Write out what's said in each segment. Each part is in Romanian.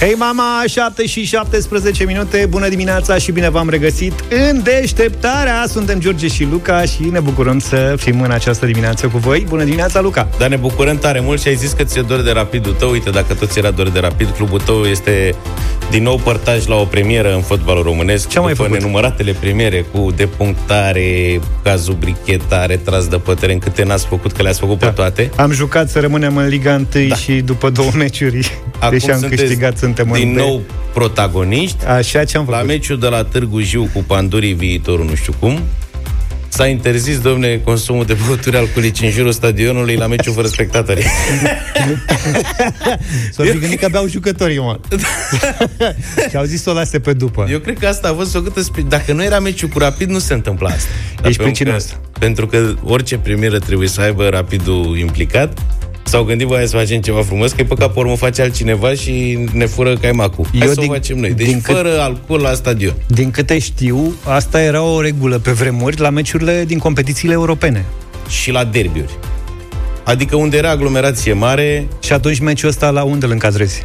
Hei mama, 7 și 17 minute, bună dimineața și bine v-am regăsit în deșteptarea. Suntem George și Luca și ne bucurăm să fim în această dimineață cu voi. Bună dimineața, Luca! Dar ne bucurăm tare mult și ai zis că ți-e dor de rapidul tău. Uite, dacă tot ți era dor de rapid, clubul tău este din nou părtaj la o premieră în fotbalul românesc. Ce mai făcut? nenumăratele premiere cu depunctare, cazul bricheta, retras de pătere, în câte n-ați făcut, că le-ați făcut da. pe toate. Am jucat să rămânem în Liga 1 da. și după două meciuri, Acum deși am câștigat, suntem din în nou protagoniști. Așa ce am făcut. La meciul de la Târgu Jiu cu Pandurii viitorul nu știu cum, S-a interzis, domne, consumul de băuturi alcoolice în jurul stadionului la meciul fără spectatori. S-au fi gândit că beau jucătorii, mă. și au zis să o lase pe după. Eu cred că asta a fost o câtă... Dacă nu era meciul cu Rapid, nu se întâmpla asta. Ești pricinos. Pentru că orice premieră trebuie să aibă Rapidul implicat S-au gândit, voia să facem ceva frumos, că e păcat pe urmă face altcineva și ne fură caimacul. Hai Eu să din, o facem noi. Deci din fără cât, alcool la stadion. Din câte știu, asta era o regulă pe vremuri la meciurile din competițiile europene. Și la derbiuri. Adică unde era aglomerație mare... Și atunci meciul ăsta la unde îl încadrezi?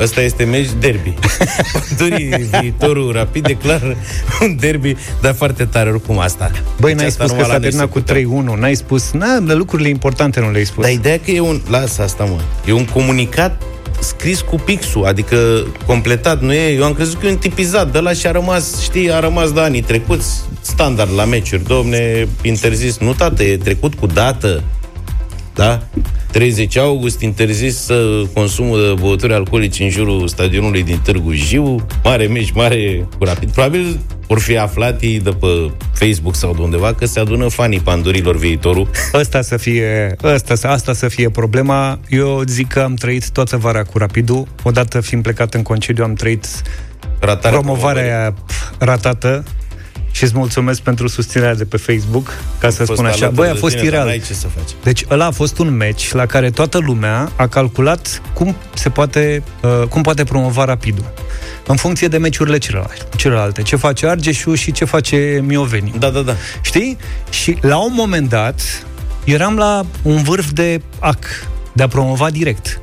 Ăsta este meci derby. Durii viitorul rapid declară un derby, dar foarte tare oricum asta. Băi, deci n-ai spus că s-a terminat cu 3-1, n-ai spus, na, de lucrurile importante nu le-ai spus. Dar ideea că e un, lasă asta mă, e un comunicat scris cu pixul, adică completat, nu e? Eu am crezut că e un tipizat, de la și a rămas, știi, a rămas de anii trecuți, standard la meciuri, domne, interzis, nu tată, e trecut cu dată, da? 30 august, interzis consumul de băuturi alcoolice în jurul stadionului din Târgu Jiu, mare meci, mare cu rapid. Probabil vor fi aflat ei de pe Facebook sau de undeva că se adună fanii pandurilor viitorul. Asta să fie, asta, asta să fie problema. Eu zic că am trăit toată vara cu rapidul. Odată fiind plecat în concediu, am trăit Ratarea promovarea ratată și îți mulțumesc pentru susținerea de pe Facebook, ca să spun așa. Băi, a fost tine, ireal. Ce să faci. Deci ăla a fost un match la care toată lumea a calculat cum se poate, uh, cum poate promova rapidul. În funcție de meciurile celelalte. celelalte. Ce face Argeșu și ce face Mioveni. Da, da, da. Știi? Și la un moment dat eram la un vârf de ac, de a promova direct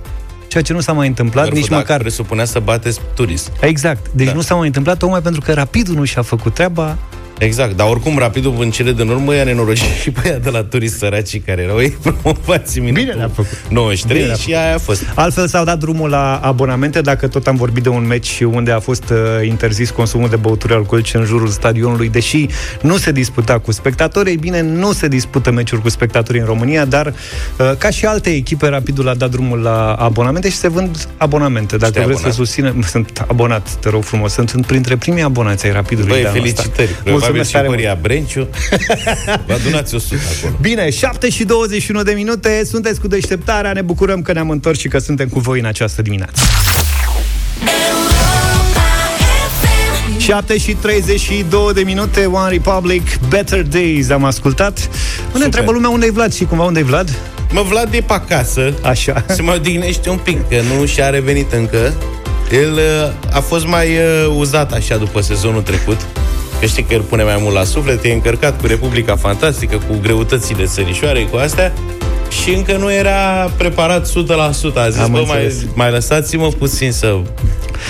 ceea ce nu s-a mai întâmplat Vârful nici măcar. presupunea să bateți turism. Exact. Deci da. nu s-a mai întâmplat tocmai pentru că Rapidul nu și-a făcut treaba, Exact, dar oricum rapidul în cele din urmă i-a nenorocit și pe aia de la turiști săracii care erau ei promovați în Bine le-a făcut. 93 Bine și aia a fost. Altfel s-au dat drumul la abonamente, dacă tot am vorbit de un meci unde a fost uh, interzis consumul de băuturi alcoolice în jurul stadionului, deși nu se disputa cu spectatori, bine, nu se dispută meciuri cu spectatori în România, dar uh, ca și alte echipe, Rapidul a dat drumul la abonamente și se vând abonamente. Dacă Știi vreți abonat? să susținem, sunt abonat, te rog frumos, sunt printre primii abonați ai Rapidului. Băi, felicitări! Mulțumesc tare Maria Brenciu. Vă adunați 100 acolo. Bine, 7 și 21 de minute, sunteți cu deșteptarea, ne bucurăm că ne-am întors și că suntem cu voi în această dimineață. 7 și 32 de minute, One Republic, Better Days, am ascultat. Mă ne întreabă lumea unde e Vlad și cumva unde e Vlad? Mă, Vlad e pe acasă. Așa. Se mai odihnește un pic, că nu și-a revenit încă. El uh, a fost mai uh, uzat așa după sezonul trecut. Că știi că el pune mai mult la suflet, e încărcat cu Republica Fantastică, cu greutățile țărișoare, cu astea și încă nu era preparat 100%. A zis, Am bă, mai, mai lăsați-mă puțin să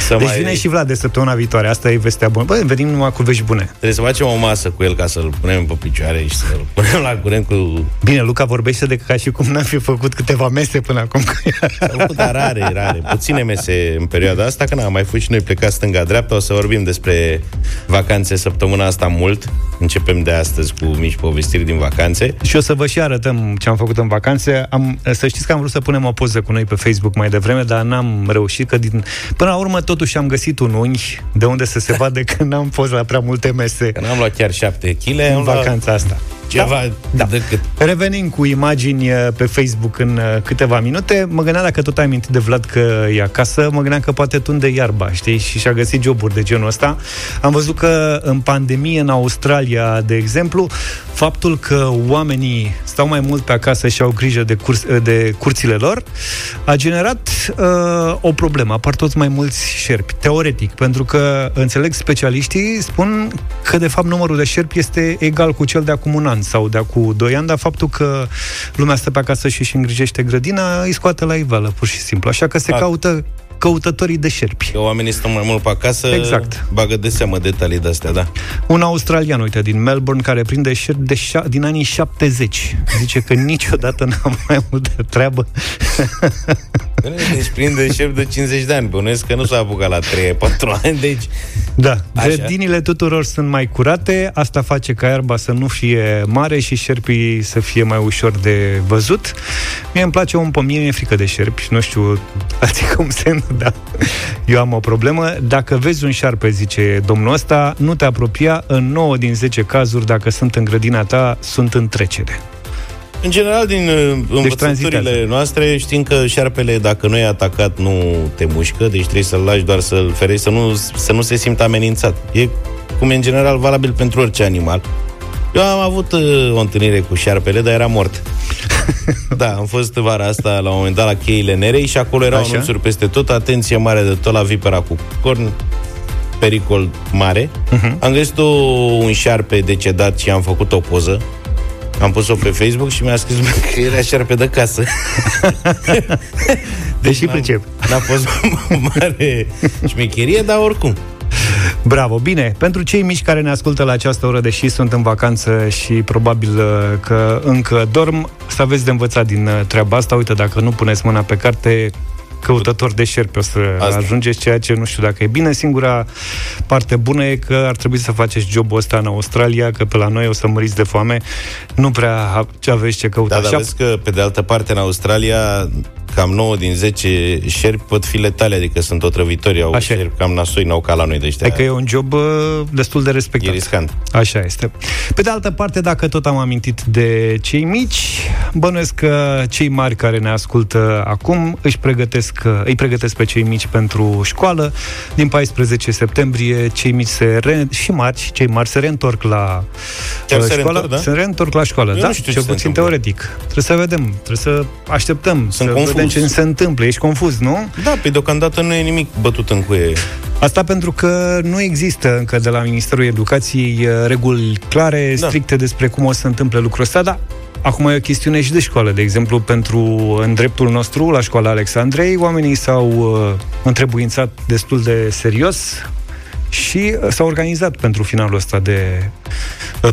să deci mai... vine și Vlad de săptămâna viitoare. Asta e vestea bună. Băi, venim numai cu vești bune. Trebuie să facem o masă cu el ca să-l punem pe picioare și să-l punem la curent cu... Bine, Luca vorbește de ca și cum n-am fi făcut câteva mese până acum. S-au făcut, dar rare, rare. Puține mese în perioada asta, că n-am mai fost și noi plecat stânga-dreapta. O să vorbim despre vacanțe săptămâna asta mult. Începem de astăzi cu mici povestiri din vacanțe. Și o să vă și arătăm ce am făcut în vacanțe. Am, să știți că am vrut să punem o poză cu noi pe Facebook mai devreme, dar n-am reușit, că din... până la urmă totuși am găsit un unghi de unde să se vadă că n-am fost la prea multe mese. Că n-am luat chiar șapte kg în vacanța asta. Ceva da, da. decât. Revenim cu imagini uh, pe Facebook în uh, câteva minute. Mă gândeam dacă tot ai mintit de Vlad că e acasă, mă gândeam că poate tunde iarba, știi? Și și-a găsit joburi de genul ăsta. Am văzut că în pandemie în Australia, de exemplu, faptul că oamenii stau mai mult pe acasă și au grijă de, curs, uh, de curțile lor a generat uh, o problemă. Apar toți mai mulți șerpi, teoretic, pentru că, înțeleg, specialiștii spun că, de fapt, numărul de șerpi este egal cu cel de acum un an sau de acum 2 ani, dar faptul că lumea stă pe acasă și își îngrijește grădina îi scoate la iveală, pur și simplu. Așa că se A. caută căutătorii de șerpi. Că oamenii stau mai mult pe acasă, Exact. bagă de seamă detalii de astea, da. Un australian, uite, din Melbourne, care prinde șerpi de șa- din anii 70. Zice că niciodată n-am mai avut de treabă. Deci prinde șef de 50 de ani. Bănuiesc că nu s-a apucat la 3-4 ani, deci... Da, Așa. grădinile tuturor sunt mai curate, asta face ca iarba să nu fie mare și șerpii să fie mai ușor de văzut. Mie îmi place un pom, mie mi-e frică de șerpi, nu știu alții cum se da. Eu am o problemă. Dacă vezi un șarpe, zice domnul ăsta, nu te apropia, în 9 din 10 cazuri, dacă sunt în grădina ta, sunt în trecere. În general, din uh, învățăturile tranzitează. noastre, știm că șarpele, dacă nu e atacat, nu te mușcă, deci trebuie să-l lași doar să-l ferești, să nu, să nu se simtă amenințat. E cum e în general valabil pentru orice animal. Eu am avut uh, o întâlnire cu șarpele, dar era mort. da, am fost vara asta la un moment dat la cheile Nerei și acolo erau Așa. anunțuri peste tot, atenție mare de tot la vipera cu corn, pericol mare. Uh-huh. Am găsit o, un șarpe decedat și am făcut o poză. Am pus-o pe Facebook și mi-a scris că era șarpe de casă. Deși N-am- pricep. N-a fost mare șmecherie, dar oricum. Bravo, bine. Pentru cei mici care ne ascultă la această oră, deși sunt în vacanță și probabil uh, că încă dorm, să aveți de învățat din uh, treaba asta. Uite, dacă nu puneți mâna pe carte, căutător de șerpi o să Asta. asta. ajungeți, ceea ce nu știu dacă e bine. Singura parte bună e că ar trebui să faceți jobul ăsta în Australia, că pe la noi o să măriți de foame. Nu prea aveți ce căuta. Da, dar Așa- vezi că, pe de altă parte, în Australia, cam 9 din 10 șerpi pot fi letale, adică sunt otrăvitori, au Așa e. șerpi cam nasoi, n-au ca la noi de ăștia. Adică e un job uh, destul de e respectat. riscant. Așa este. Pe de altă parte, dacă tot am amintit de cei mici, bănuiesc că cei mari care ne ascultă acum își pregătesc, îi pregătesc pe cei mici pentru școală. Din 14 septembrie, cei mici se re... și mari, cei mari se reîntorc la Chiar uh, se școală. reîntorc, da? Se reîntorc la școală, Eu da? nu știu ce cel se puțin întâmplă. teoretic. Trebuie să vedem, trebuie să așteptăm, Sunt să confuz. Vedem ce se întâmplă. Ești confuz, nu? Da, pe deocamdată nu e nimic bătut în cuie. Asta pentru că nu există încă de la Ministerul Educației uh, reguli clare, Da. stricte despre cum o să se întâmple lucrul ăsta, dar acum e o chestiune și de școală. De exemplu, pentru în dreptul nostru, la școala Alexandrei, oamenii s-au uh, întrebuințat destul de serios și uh, s-au organizat pentru finalul ăsta de uh,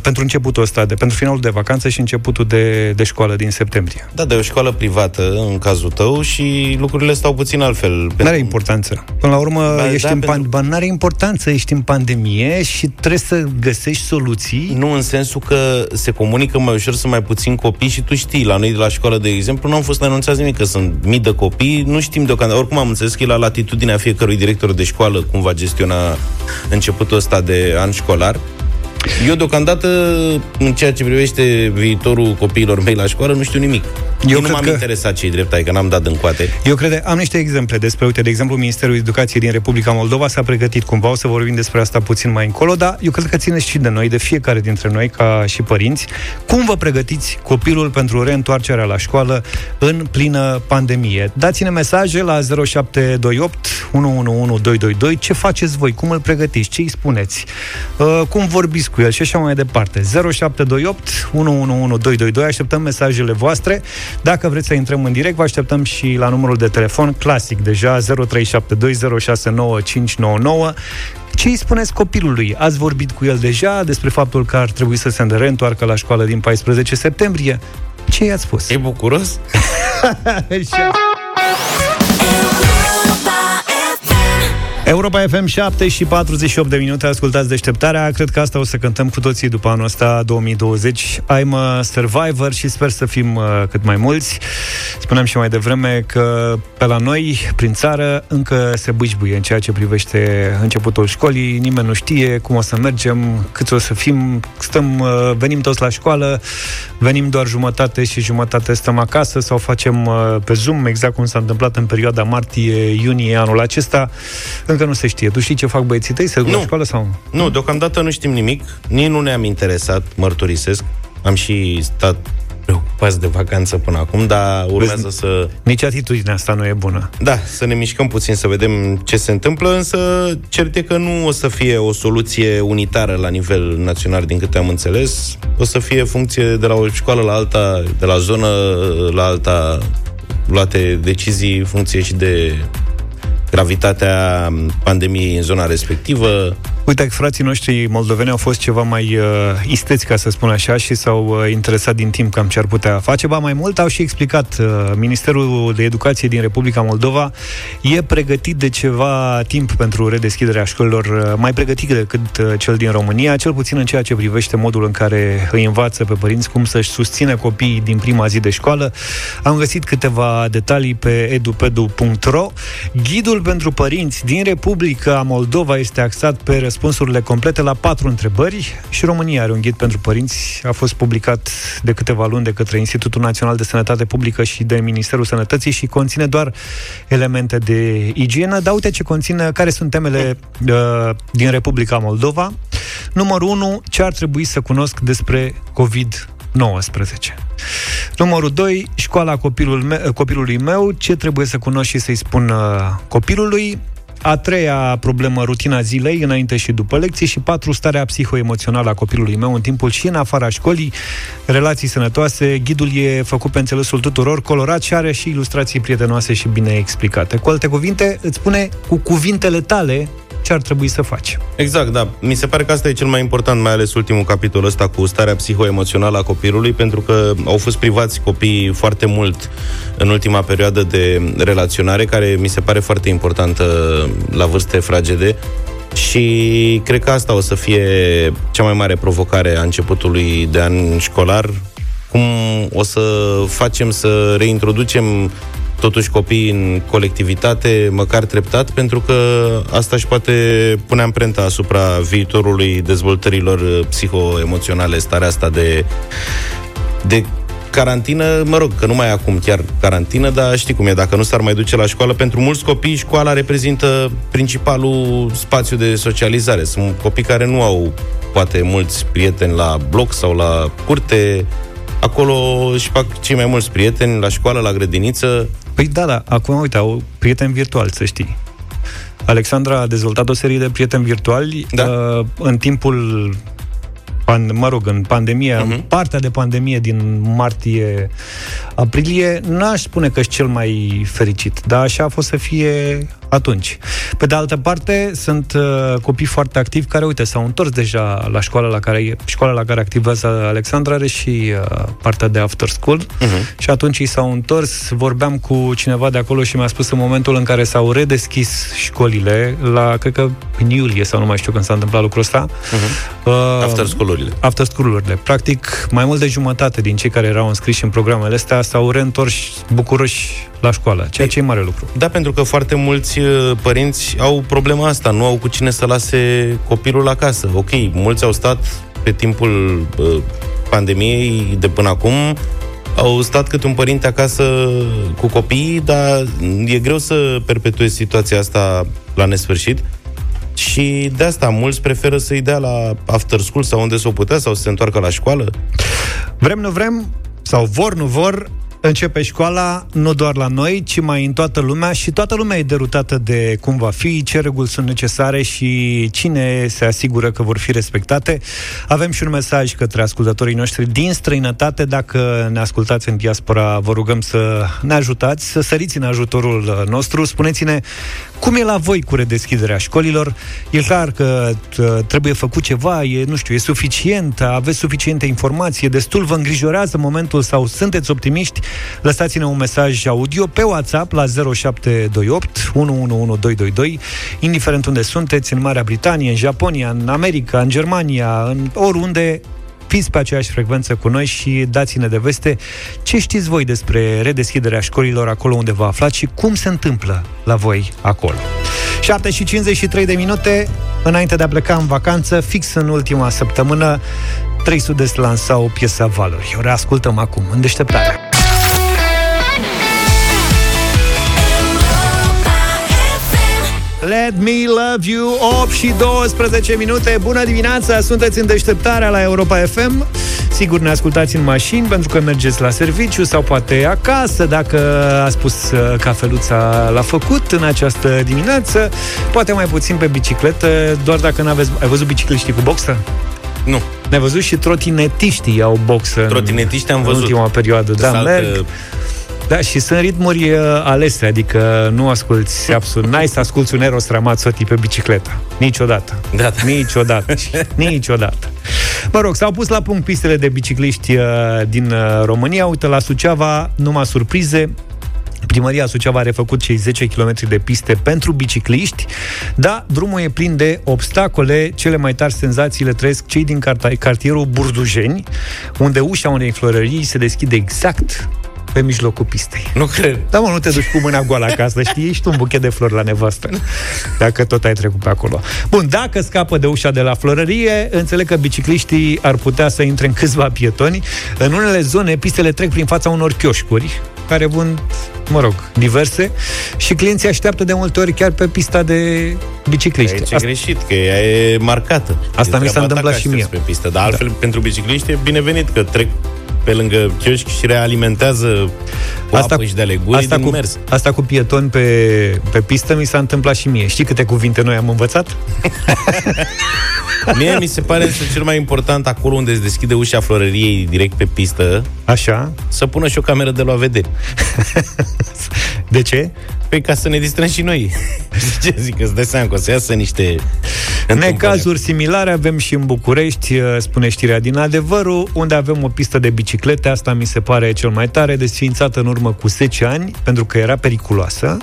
pentru începutul ăsta de pentru finalul de vacanță și începutul de, de școală din septembrie. Da, dar e o școală privată, în cazul tău, și lucrurile stau puțin altfel. Nu are Pentru- importanță. Până la urmă, Ba, ești da, în pentru- pan... Ba, n-are importanță, ești în pandemie și trebuie să găsești soluții. Nu în sensul că se comunică mai ușor, sunt mai puțini copii și tu știi, la noi de la școală, de exemplu, nu am fost anunțați nimic, că sunt mii de copii, nu știm deocamdată. Oricum am înțeles că e la latitudinea fiecărui director de școală cum va gestiona începutul ăsta de an școlar. Eu deocamdată, în ceea ce privește viitorul copiilor mei la școală, nu știu nimic. Eu, Eu nu cred m-am că- interesat cei drept, adică n-am dat în coate. Eu cred, am niște exemple despre, uite, de exemplu, Ministerul Educației din Republica Moldova s-a pregătit cumva, o să vorbim despre asta puțin mai încolo, dar eu cred că ține și de noi, de fiecare dintre noi, ca și părinți, cum vă pregătiți copilul pentru reîntoarcerea la școală în plină pandemie. Dați-ne mesaje la 0728 111222, ce faceți voi, cum îl pregătiți, ce îi spuneți, uh, cum vorbiți cu el și așa mai departe. 0728 111222, așteptăm mesajele voastre. Dacă vreți să intrăm în direct, vă așteptăm și la numărul de telefon clasic, deja 0372069599. Ce îi spuneți copilului? Ați vorbit cu el deja despre faptul că ar trebui să se reîntoarcă la școală din 14 septembrie? Ce i-ați spus? E bucuros? Europa FM 7 și 48 de minute. Ascultați deșteptarea. Cred că asta o să cântăm cu toții după anul ăsta 2020 I'm a Survivor și sper să fim uh, cât mai mulți. Spuneam și mai devreme că pe la noi, prin țară, încă se bâșbuie în ceea ce privește începutul școlii. Nimeni nu știe cum o să mergem, cât o să fim. Stăm, uh, venim toți la școală Venim doar jumătate și jumătate stăm acasă Sau facem uh, pe Zoom Exact cum s-a întâmplat în perioada martie-iunie anul acesta. Încă nu se știe. Tu știi ce fac băieții tăi? Se duc la Nu. școală sau nu? Nu, deocamdată nu știm nimic, nici nu ne-am interesat, mărturisesc. Am și stat preocupați de vacanță până acum, dar urmează Vezi- să... Nici atitudinea asta nu e bună. Da, să ne mișcăm puțin, să vedem ce se întâmplă, însă cert e că nu o să fie o soluție unitară la nivel național, din câte am înțeles. O să fie funcție de la o școală la alta, de la zonă la alta, luate decizii în funcție și de gravitatea pandemiei în zona respectivă. Uite, frații noștri moldoveni au fost ceva mai uh, isteți, ca să spun așa, și s-au uh, interesat din timp cam ce ar putea face. Ba mai mult, au și explicat. Uh, Ministerul de Educație din Republica Moldova e pregătit de ceva timp pentru redeschiderea școlilor, uh, mai pregătit decât uh, cel din România, cel puțin în ceea ce privește modul în care îi învață pe părinți cum să-și susțină copiii din prima zi de școală. Am găsit câteva detalii pe edupedu.ro. Ghidul pentru părinți din Republica Moldova este axat pe răspunsurile complete la patru întrebări și România are un ghid pentru părinți. A fost publicat de câteva luni de către Institutul Național de Sănătate Publică și de Ministerul Sănătății și conține doar elemente de igienă. Dar uite ce conține, care sunt temele uh, din Republica Moldova. Numărul 1, ce ar trebui să cunosc despre COVID-19. Numărul 2, școala copilul me- copilului meu, ce trebuie să cunosc și să-i spun uh, copilului. A treia problemă, rutina zilei, înainte și după lecții. Și patru, starea psihoemoțională a copilului meu în timpul și în afara școlii, relații sănătoase. Ghidul e făcut pe înțelesul tuturor, colorat și are și ilustrații prietenoase și bine explicate. Cu alte cuvinte, îți spune cu cuvintele tale ce ar trebui să faci. Exact, da. Mi se pare că asta e cel mai important, mai ales ultimul capitol ăsta cu starea psihoemoțională a copilului, pentru că au fost privați copiii foarte mult în ultima perioadă de relaționare, care mi se pare foarte importantă la vârste fragede. Și cred că asta o să fie cea mai mare provocare a începutului de an școlar, cum o să facem să reintroducem totuși copiii în colectivitate, măcar treptat, pentru că asta își poate pune amprenta asupra viitorului dezvoltărilor uh, psihoemoționale, starea asta de, de carantină, mă rog, că nu mai e acum chiar carantină, dar știi cum e, dacă nu s-ar mai duce la școală, pentru mulți copii școala reprezintă principalul spațiu de socializare. Sunt copii care nu au poate mulți prieteni la bloc sau la curte, acolo își fac cei mai mulți prieteni la școală, la grădiniță. Păi da, da, acum uite, au prieteni virtuali, să știi. Alexandra a dezvoltat o serie de prieteni virtuali Da. uh, în timpul pan, mă rog, în pandemie, uh-huh. în partea de pandemie din martie-aprilie, n-aș spune că ești cel mai fericit, dar așa a fost să fie atunci. Pe de altă parte, sunt uh, copii foarte activi care, uite, s-au întors deja la școala la care, școala la care activează Alexandra, are și uh, partea de after school uh-huh. și atunci i s-au întors, vorbeam cu cineva de acolo și mi-a spus în momentul în care s-au redeschis școlile, la, cred că în iulie sau nu mai știu când s-a întâmplat lucrul ăsta, Uh-huh. uh, After school-urile. after school-urile. Practic, mai mult de jumătate din cei care erau înscriși în programele astea s-au reîntors bucuroși la școală, ceea ce e mare lucru. Da, pentru că foarte mulți uh, părinți au problema asta, nu au cu cine să lase copilul acasă. Ok, mulți au stat pe timpul uh, pandemiei de până acum, au stat câte un părinte acasă cu copiii, dar e greu să perpetuezi situația asta la nesfârșit. Și de asta mulți preferă să-i dea la after school sau unde s-o putea sau să se întoarcă la școală. Vrem, nu vrem, sau vor, nu vor, începe școala nu doar la noi, ci mai în toată lumea și toată lumea e derutată de cum va fi, ce reguli sunt necesare și cine se asigură că vor fi respectate. Avem și un mesaj către ascultătorii noștri din străinătate. Dacă ne ascultați în diaspora, vă rugăm să ne ajutați, să săriți în ajutorul nostru. Spuneți-ne cum e la voi cu redeschiderea școlilor? E clar că t- trebuie făcut ceva, e, nu știu, e suficient, aveți suficiente informații, e destul, vă îngrijorează momentul sau sunteți optimiști? Lăsați-ne un mesaj audio pe WhatsApp la 0728 111222, indiferent unde sunteți, în Marea Britanie, în Japonia, în America, în Germania, în oriunde, fiți pe aceeași frecvență cu noi și dați-ne de veste ce știți voi despre redeschiderea școlilor acolo unde vă aflați și cum se întâmplă la voi acolo. 7 și 53 de minute înainte de a pleca în vacanță, fix în ultima săptămână, 300 lansau piesa Valori. O reascultăm acum, în deșteptarea. Let me love you. 8 și 12 minute. Bună dimineața, sunteți în deșteptarea la Europa FM Sigur ne ascultați în mașini Pentru că mergeți la serviciu Sau poate acasă Dacă ați pus uh, cafeluța la făcut În această dimineață. Poate mai puțin pe bicicletă Doar dacă n-aveți... Ai văzut bicicliștii cu boxă? Nu. Ne-ai văzut și trotinetiștii au boxă Trotinetiștii am în văzut. ultima perioadă. Da, Saltă merg Da, și sunt ritmuri uh, alese, adică nu asculți absolut, n-ai să asculti un Eros Ramazzotti pe bicicletă. Niciodată. Da, da. Niciodată. Niciodată. Mă rog, s-au pus la punct pistele de bicicliști uh, din uh, România. Uite, la Suceava, numai surprize, Primăria Suceava a refăcut cei 10 km de piste pentru bicicliști, dar drumul e plin de obstacole. Cele mai tari senzații le trăiesc cei din cartierul Burdujeni, unde ușa unei florării se deschide exact pe mijlocul pistei. Nu cred. Da, mă, nu te duci cu mâna goală acasă, știi? Ești un buchet de flori la nevastă. Dacă tot ai trecut pe acolo. Bun, dacă scapă de ușa de la florărie, înțeleg că bicicliștii ar putea să intre în câțiva pietoni. În unele zone, pistele trec prin fața unor chioșcuri, care vând, mă rog, diverse și clienții așteaptă de multe ori chiar pe pista de bicicliști. Aici e Asta... greșit, că ea e marcată. Asta mi s-a întâmplat și mie. Pe pistă, dar altfel, da. pentru bicicliști e binevenit că trec pe lângă chioșc și realimentează cu asta, apă și de aleguri asta cu, mers. Asta cu pietoni pe, pe pistă mi s-a întâmplat și mie. Știi câte cuvinte noi am învățat? Mie mi se pare să cel mai important acolo unde se deschide ușa florăriei direct pe pistă. Așa. Să pună și o cameră de la vedere. de ce? Păi ca să ne distrăm și noi. Ce zic, îți dai seama că o să iasă niște... Necazuri similare avem și în București, uh, spune știrea din adevărul, unde avem o pistă de biciclete, asta mi se pare cel mai tare, desființată în urmă cu 10 ani, pentru că era periculoasă,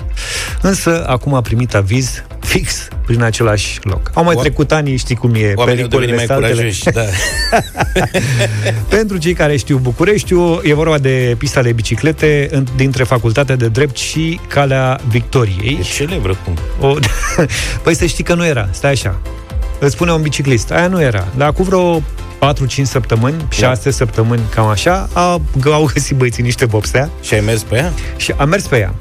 însă acum a primit aviz fix prin același loc. Au mai o... trecut ani, știi cum e, pericolele mai curajoși, da. Pentru cei care știu Bucureștiu, e vorba de pista de biciclete dintre Facultatea de Drept și Calea Victoriei. E celebră cum? O... păi să știi că nu era, stai așa. Îți spune un biciclist, aia nu era. Dar cu vreo 4-5 săptămâni, 6 da. săptămâni, cam așa, a, au găsit băieții niște bobstea. Și ai mers pe ea? Și am mers pe ea.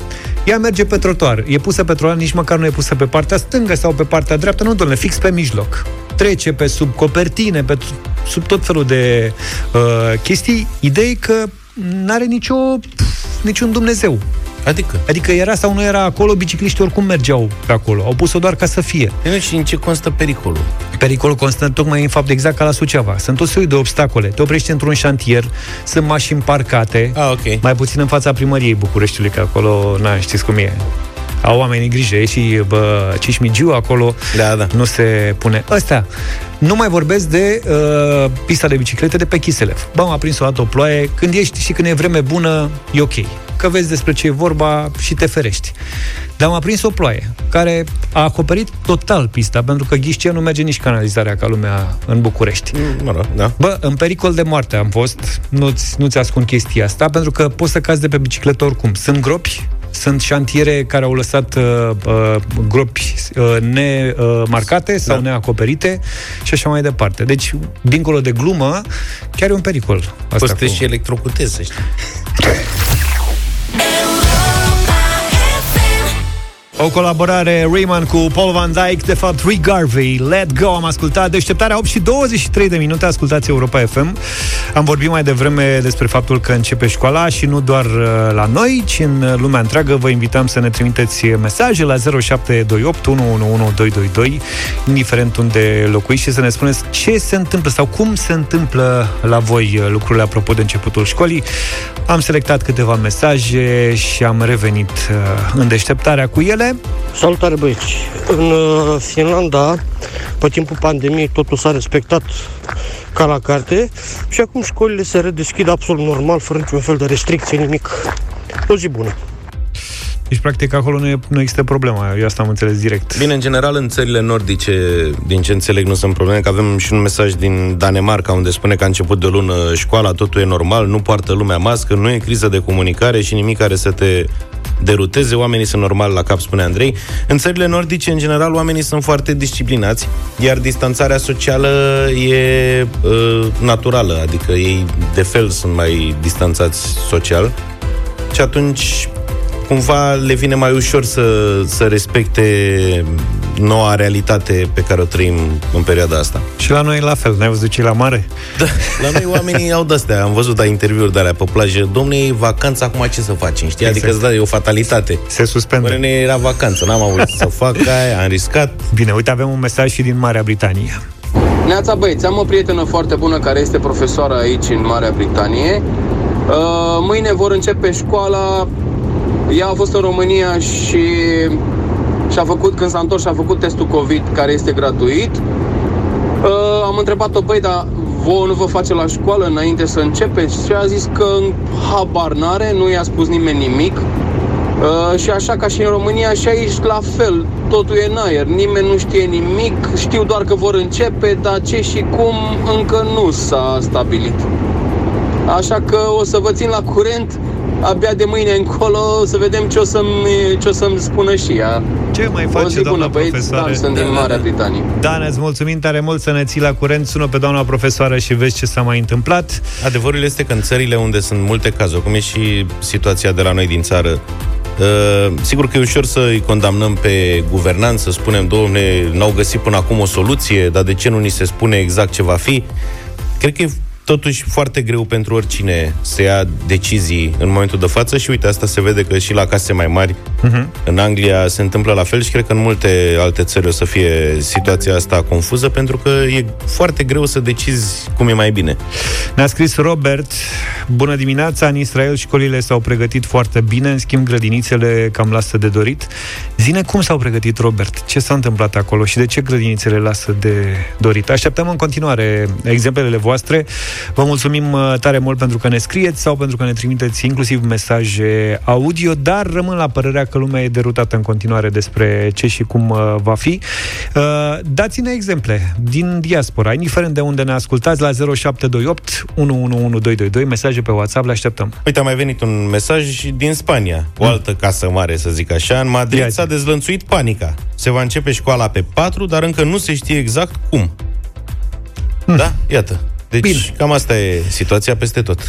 Ea merge pe trotuar. E pusă pe trotuar, nici măcar nu e pusă pe partea stângă sau pe partea dreaptă, nu, domnule, fix pe mijloc. Trece pe sub copertine, pe sub tot felul de uh, chestii. Ideea e că n-are nicio, niciun Dumnezeu. Adică? Adică era sau nu era acolo, bicicliștii oricum mergeau pe acolo. Au pus-o doar ca să fie. E, și în ce constă pericolul? Pericolul constă tocmai în fapt exact ca la Suceava. Sunt tot soiul de obstacole. Te oprești într-un șantier, sunt mașini parcate, ah, okay. mai puțin în fața primăriei Bucureștiului, că acolo, na, știți cum e au oamenii grijă, e și bă, Cismigiu acolo, da, da. nu se pune. Ăstea, nu mai vorbesc de uh, pista de biciclete de pe Chiselev. Bă, m-a prins o dată o ploaie, când ești și când e vreme bună, e ok. Că vezi despre ce e vorba și te ferești. Dar m-a prins o ploaie, care a acoperit total pista, pentru că ghișcea nu merge nici canalizarea ca lumea în București. Mm, mă rog, da. Bă, în pericol de moarte am fost, nu-ți, nu-ți ascund chestia asta, pentru că poți să cazi de pe bicicletă oricum. Sunt gropi, sunt șantiere care au lăsat uh, uh, gropi uh, nemarcate sau da. neacoperite și așa mai departe. Deci, dincolo de glumă, chiar e un pericol. Asta Poți cu... și electrocutezi, să știi. O colaborare Rayman cu Paul Van Dyke, de fapt Rick Garvey, Let Go, am ascultat deșteptarea 8 și 23 de minute, ascultați Europa FM. Am vorbit mai devreme despre faptul că începe școala și nu doar uh, la noi, ci în lumea întreagă. Vă invităm să ne trimiteți mesaje la 0728 111222, indiferent unde locuiți și să ne spuneți ce se întâmplă sau cum se întâmplă la voi lucrurile apropo de începutul școlii. Am selectat câteva mesaje și am revenit uh, în deșteptarea cu ele. Salutare băieți! În uh, Finlanda, pe timpul pandemiei, totul s-a respectat ca la carte și acum școlile se redeschid absolut normal, fără niciun fel de restricție, nimic. O zi bună! Deci, practic, acolo nu, e, nu există problema. Eu asta am înțeles direct. Bine, în general, în țările nordice, din ce înțeleg, nu sunt probleme, că avem și un mesaj din Danemarca, unde spune că a început de lună școala, totul e normal, nu poartă lumea mască, nu e criză de comunicare și nimic care să te deruteze, oamenii sunt normal la cap, spune Andrei. În țările nordice, în general, oamenii sunt foarte disciplinați, iar distanțarea socială e uh, naturală, adică ei de fel sunt mai distanțați social și atunci cumva le vine mai ușor să, să respecte noua realitate pe care o trăim în perioada asta. Și la noi la fel, n-ai văzut ce la mare? Da, la noi oamenii au de-astea, am văzut da, interviuri de alea pe plajă, domne, e vacanță, acum ce să facem, știi? Adică, exact. da, e o fatalitate. Se suspendă. Până era vacanță, n-am avut să fac aia, am riscat. Bine, uite, avem un mesaj și din Marea Britanie. Neața băieți, am o prietenă foarte bună care este profesoară aici în Marea Britanie Uh, mâine vor începe școala. Ea a fost în România și și-a făcut, când s-a întors și a făcut testul COVID, care este gratuit. Uh, am întrebat-o, băi, dar vouă nu vă face la școală înainte să începeți? Și a zis că habar n-are, nu i-a spus nimeni nimic. Uh, și așa ca și în România și aici la fel, totul e în aer, nimeni nu știe nimic, știu doar că vor începe, dar ce și cum încă nu s-a stabilit. Așa că o să vă țin la curent abia de mâine încolo să vedem ce o să-mi, ce o să-mi spună și ea. Ce mai face, o zi doamna bună, băieți, profesoară? Dan, sunt din Marea Britanie. Dan, îți mulțumim tare mult să ne ții la curent. Sună pe doamna profesoară și vezi ce s-a mai întâmplat. Adevărul este că în țările unde sunt multe cazuri, cum e și situația de la noi din țară, Uh, sigur că e ușor să îi condamnăm pe guvernanți, să spunem, domne, n-au găsit până acum o soluție, dar de ce nu ni se spune exact ce va fi? Cred că e totuși foarte greu pentru oricine să ia decizii în momentul de față și uite, asta se vede că și la case mai mari uh-huh. în Anglia se întâmplă la fel și cred că în multe alte țări o să fie situația asta confuză pentru că e foarte greu să decizi cum e mai bine. Ne-a scris Robert, bună dimineața, în Israel școlile s-au pregătit foarte bine, în schimb grădinițele cam lasă de dorit. Zine cum s-au pregătit, Robert? Ce s-a întâmplat acolo și de ce grădinițele lasă de dorit? Așteptăm în continuare exemplele voastre. Vă mulțumim uh, tare mult pentru că ne scrieți sau pentru că ne trimiteți inclusiv mesaje audio, dar rămân la părerea că lumea e derutată în continuare despre ce și cum uh, va fi. Uh, dați-ne exemple din diaspora, indiferent de unde ne ascultați, la 0728 111222, mesaje pe WhatsApp, le așteptăm. Uite, a mai venit un mesaj din Spania, o mm. altă casă mare, să zic așa. În Madrid s-a dezlănțuit panica. Se va începe școala pe 4, dar încă nu se știe exact cum. Hmm. Da? Iată. Deci, Bine. cam asta e situația peste tot.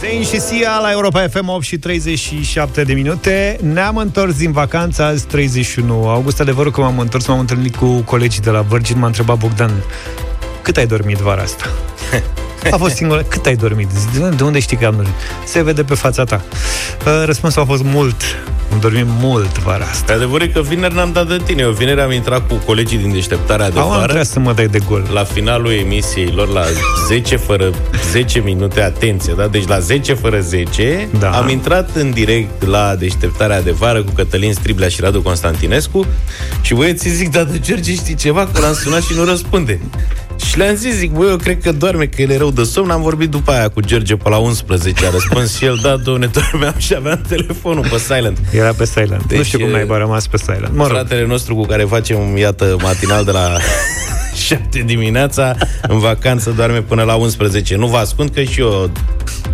Zayn și Sia la Europa FM 8 și 37 de minute. Ne-am întors din vacanță azi 31 august. Adevărul că m-am întors, m-am întâlnit cu colegii de la Virgin, m-a întrebat Bogdan, cât ai dormit vara asta? A fost singură. Cât ai dormit? De unde știi că am dormit? Se vede pe fața ta. Uh, răspunsul a fost mult. Am dormit mult vara asta. Adevărul e că vineri n-am dat de tine. Eu vineri am intrat cu colegii din deșteptarea de Au, vară. Am să mă dai de gol. La finalul emisiei lor, la 10 fără 10 minute, atenție, da? Deci la 10 fără 10 da. am intrat în direct la deșteptarea de vară cu Cătălin Striblea și Radu Constantinescu și băieții zic, da, de George știi ceva? Că l-am sunat și nu răspunde. Și le-am zis, zic, băi, eu cred că doarme, că el e rău de somn. Am vorbit după aia cu George pe la 11. A răspuns și el, da, doamne, dormeam și aveam telefonul pe silent. Era pe silent. Deci, nu știu cum n-ai rămas pe silent. Mă rog. Fratele nostru cu care facem, iată, matinal de la 7 dimineața, în vacanță doarme până la 11. Nu vă ascund că și eu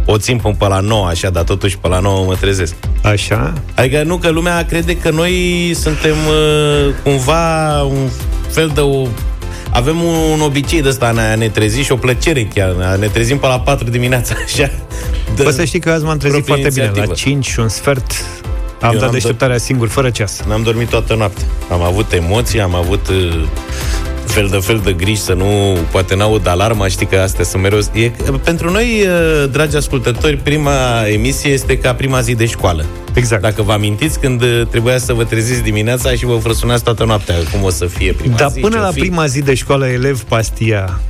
o țin până pe la 9, așa, dar totuși pe la 9 mă trezesc. Așa? Adică nu, că lumea crede că noi suntem uh, cumva un fel de o avem un obicei de ăsta, ne, ne trezi și o plăcere chiar. Ne trezim pe la 4 dimineața, așa. Bă, să știi că azi m-am trezit foarte bine. La 5 și un sfert am Eu dat deșteptarea do- singur, fără ceas. N-am dormit toată noaptea. Am avut emoții, am avut uh, fel de fel de griji să nu, poate n-aud alarma, știi că astea sunt mereu... E, pentru noi, uh, dragi ascultători, prima emisie este ca prima zi de școală. Exact. Dacă vă amintiți când uh, trebuia să vă treziți dimineața și vă frăsunați toată noaptea, cum o să fie prima Dar zi. până la fi? prima zi de școală, elev pastia,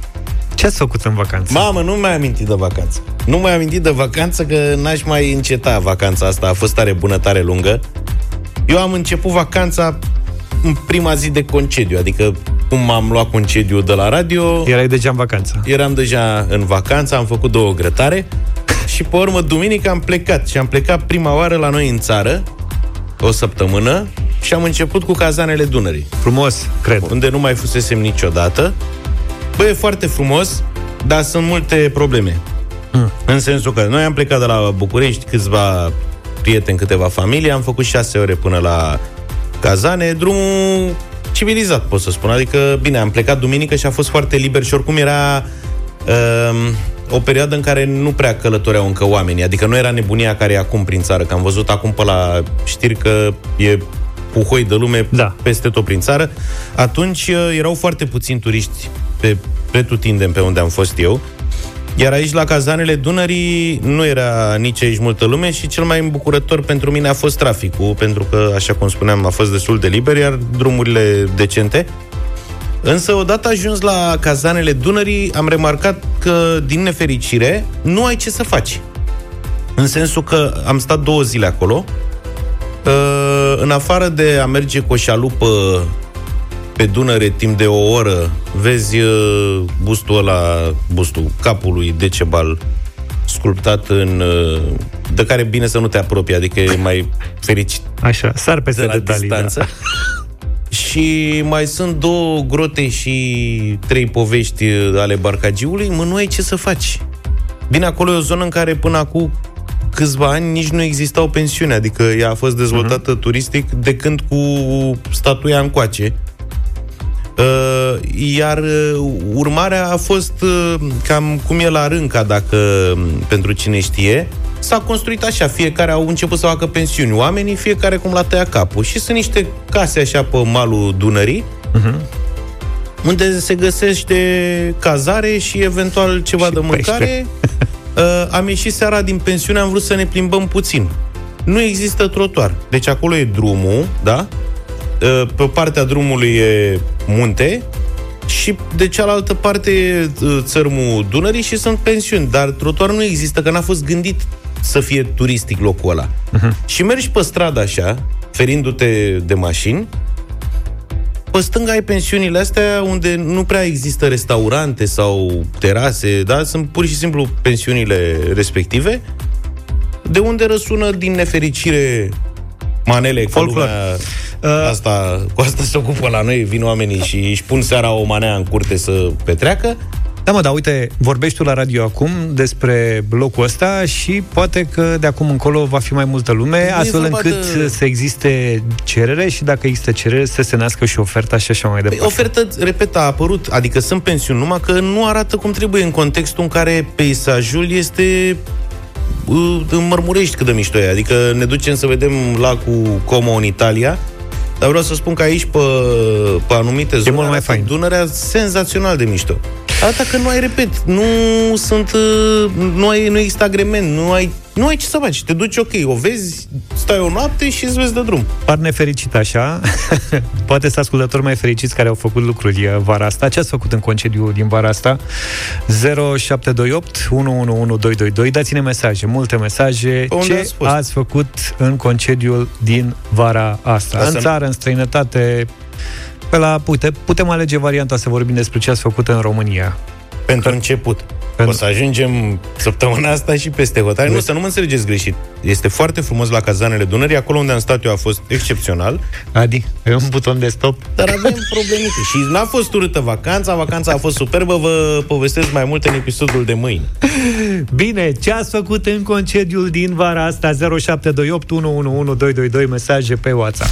ce ați făcut în vacanță? Mamă, nu mai amintit de vacanță. Nu mai amintit de vacanță că n-aș mai înceta vacanța asta. A fost tare bună, tare lungă. Eu am început vacanța în prima zi de concediu, adică cum am luat concediu de la radio... Erai deja în vacanță. Eram deja în vacanță, am făcut două grătare și pe urmă duminică am plecat și am plecat prima oară la noi în țară, o săptămână, și am început cu cazanele Dunării. Frumos, cred. Unde nu mai fusesem niciodată. Băi, e foarte frumos, dar sunt multe probleme. Mm. În sensul că noi am plecat de la București, câțiva prieteni, câteva familii, am făcut șase ore până la Cazane, drumul civilizat, pot să spun. Adică, bine, am plecat duminică și a fost foarte liber și oricum era uh, o perioadă în care nu prea călătoreau încă oamenii. Adică nu era nebunia care e acum prin țară, că am văzut acum pe la știri că e puhoi de lume da. peste tot prin țară. Atunci uh, erau foarte puțini turiști pe pretutindem pe unde am fost eu. Iar aici, la cazanele Dunării, nu era nici aici multă lume și cel mai îmbucurător pentru mine a fost traficul, pentru că, așa cum spuneam, a fost destul de liber, iar drumurile decente. Însă, odată ajuns la cazanele Dunării, am remarcat că, din nefericire, nu ai ce să faci. În sensul că am stat două zile acolo, uh, în afară de a merge cu o șalupă pe Dunăre timp de o oră, vezi uh, bustul ăla, bustul capului Decebal sculptat în... uh, de care e bine să nu te apropii, adică e mai fericit Așa, sar peste de la detalii. distanță. Da. Și mai sunt două grote și trei povești uh, ale barcagiului, mă, nu ai ce să faci. Bine, acolo e o zonă în care până acum câțiva ani nici nu existau pensiuni, adică ea a fost dezvoltată uh-huh. turistic de când cu statuia încoace. Uh, iar uh, urmarea a fost uh, cam cum e la Rânca, dacă pentru cine știe, s-a construit așa, fiecare au început să facă pensiuni oamenii, fiecare cum la tăia capul. Și sunt niște case așa pe malul Dunării, unde se găsește cazare și eventual ceva Și de mâncare. Uh, am ieșit seara din pensiune, am vrut să ne plimbăm puțin. Nu există trotuar. Deci acolo e drumul, da? Uh, pe partea drumului e munte și de cealaltă parte e uh, țărmul Dunării și sunt pensiuni. Dar trotuar nu există, că n-a fost gândit să fie turistic locul ăla. Și mergi pe stradă așa, ferindu-te de mașini, pe stânga ai pensiunile astea unde nu prea există restaurante sau terase, da? Sunt pur și simplu pensiunile respective, de unde răsună din nefericire manele, că Folclor. lumea, Uh. asta, cu asta se ocupă la noi, vin oamenii și își pun seara o manea în curte să petreacă. Da, mă, dar uite, vorbești tu la radio acum despre locul ăsta și poate că de acum încolo va fi mai multă lume, e astfel vorba încât de- să existe cerere și dacă există cerere să se nască și oferta și așa mai Păi, departe. ofertă, repet, a apărut, adică sunt pensiuni, numai că nu arată cum trebuie în contextul în care peisajul este uh, în Mărmurești cât de mișto e. Adică ne ducem să vedem lacul Como în Italia, dar vreau să spun că aici, pe, pe anumite zone, mult mai arată fain. Dunărea senzațional de mișto. Asta că nu ai, repet, nu sunt, uh, nu, ai, nu există agrement, nu ai, nu ai ce să faci. Te duci, ok, o vezi, stai o noapte și îți vezi de drum. Par nefericit așa. Poate sunt ascultători mai fericiți care au făcut lucruri uh, vara asta. Ce ați făcut în concediu din vara asta? 0728 111222. Dați-ne mesaje, multe mesaje. Pe unde Ce ați fost? ați făcut în concediul din vara asta? Asta în nu- țară, în străinătate, pe la, uite, putem alege varianta să vorbim despre ce ați făcut în România. Pentru început. Pentru- O să ajungem săptămâna asta și peste hotare. Nu, să nu mă înțelegeți greșit. Este foarte frumos la cazanele Dunării. Acolo unde am stat eu a fost excepțional, Adi, e un buton de stop. dar avem problemite. Și n-a fost urâtă vacanța, vacanța a fost superbă. Vă povestesc mai multe în episodul de mâine. Bine, ce ați făcut în concediul din vara asta? 0728 111222 mesaje pe WhatsApp.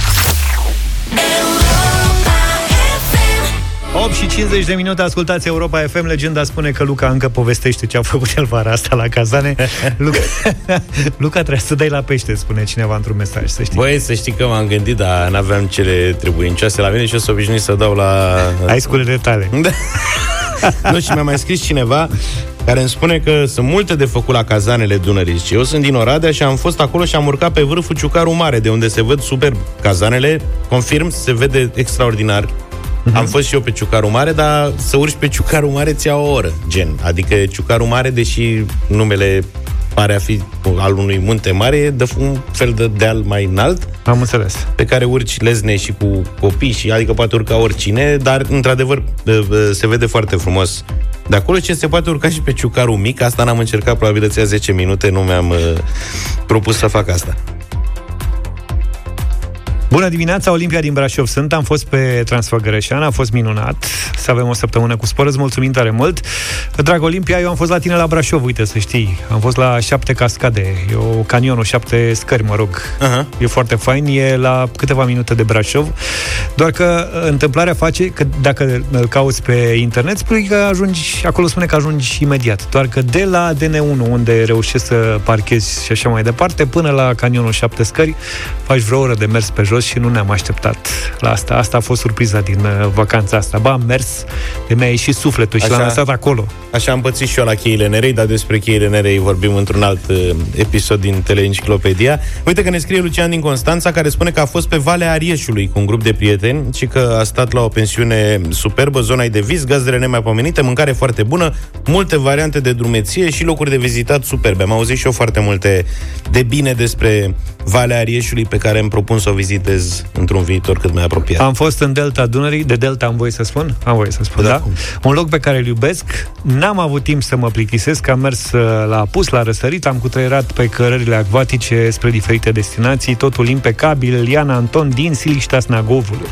8 și 50 de minute, ascultați Europa FM. Legenda spune că Luca încă povestește ce a făcut el vara asta la cazane. Luca, Luca trebuie să dai la pește, spune cineva într-un mesaj, să știi. Băi, să știi că m-am gândit, dar n-aveam cele trebuincioase la mine și o să obișnuit să dau la... Ai sculele tale. Da. nu, și mi-a mai scris cineva care îmi spune că sunt multe de făcut la cazanele Dunării. Și eu sunt din Oradea și am fost acolo și am urcat pe vârful Ciucaru Mare, de unde se văd superb cazanele. Confirm, se vede extraordinar. Am fost și eu pe Ciucaru Mare, dar să urci pe Ciucaru Mare ți ia o oră, gen. Adică Ciucaru Mare, deși numele pare a fi al unui munte mare, e de un fel de deal mai înalt Am înțeles. pe care urci lezne și cu copii și adică poate urca oricine, dar într-adevăr se vede foarte frumos. De acolo ce se poate urca și pe ciucarul mic, asta n-am încercat, probabil îți ia 10 minute, nu mi-am uh, propus să fac asta. Bună dimineața, Olimpia din Brașov sunt, am fost pe Transfăgărășan, a fost minunat să avem o săptămână cu spor, îți mulțumim tare mult. Drag Olimpia, eu am fost la tine la Brașov, uite să știi, am fost la șapte cascade, e o canionul, șapte scări, mă rog. Aha. E foarte fain, e la câteva minute de Brașov, doar că uh, întâmplarea face că dacă îl cauți pe internet, spui că ajungi, acolo spune că ajungi imediat, doar că de la DN1, unde reușești să parchezi și așa mai departe, până la canionul șapte scări, faci vreo oră de mers pe jos, jos și nu ne-am așteptat la asta. Asta a fost surpriza din uh, vacanța asta. Ba, am mers, de mi-a ieșit sufletul și Așa. l-am lăsat acolo. Așa am pățit și eu la cheile nerei, dar despre cheile nerei vorbim într-un alt uh, episod din Teleenciclopedia. Uite că ne scrie Lucian din Constanța, care spune că a fost pe Valea Arieșului cu un grup de prieteni și că a stat la o pensiune superbă, zona de vis, gazdele nemaipomenite, mâncare foarte bună, multe variante de drumeție și locuri de vizitat superbe. Am auzit și eu foarte multe de bine despre Valea Arieșului pe care îmi propun să o vizitez într-un viitor cât mai apropiat. Am fost în Delta Dunării, de Delta am voie să spun? Am voie să spun, Da, da? cum? Un loc pe care îl iubesc. N-am avut timp să mă plictisesc, am mers uh, la apus, la răsărit, am cutreierat pe cărările acvatice spre diferite destinații, totul impecabil, Eliana Anton din Siliștea Snagovului.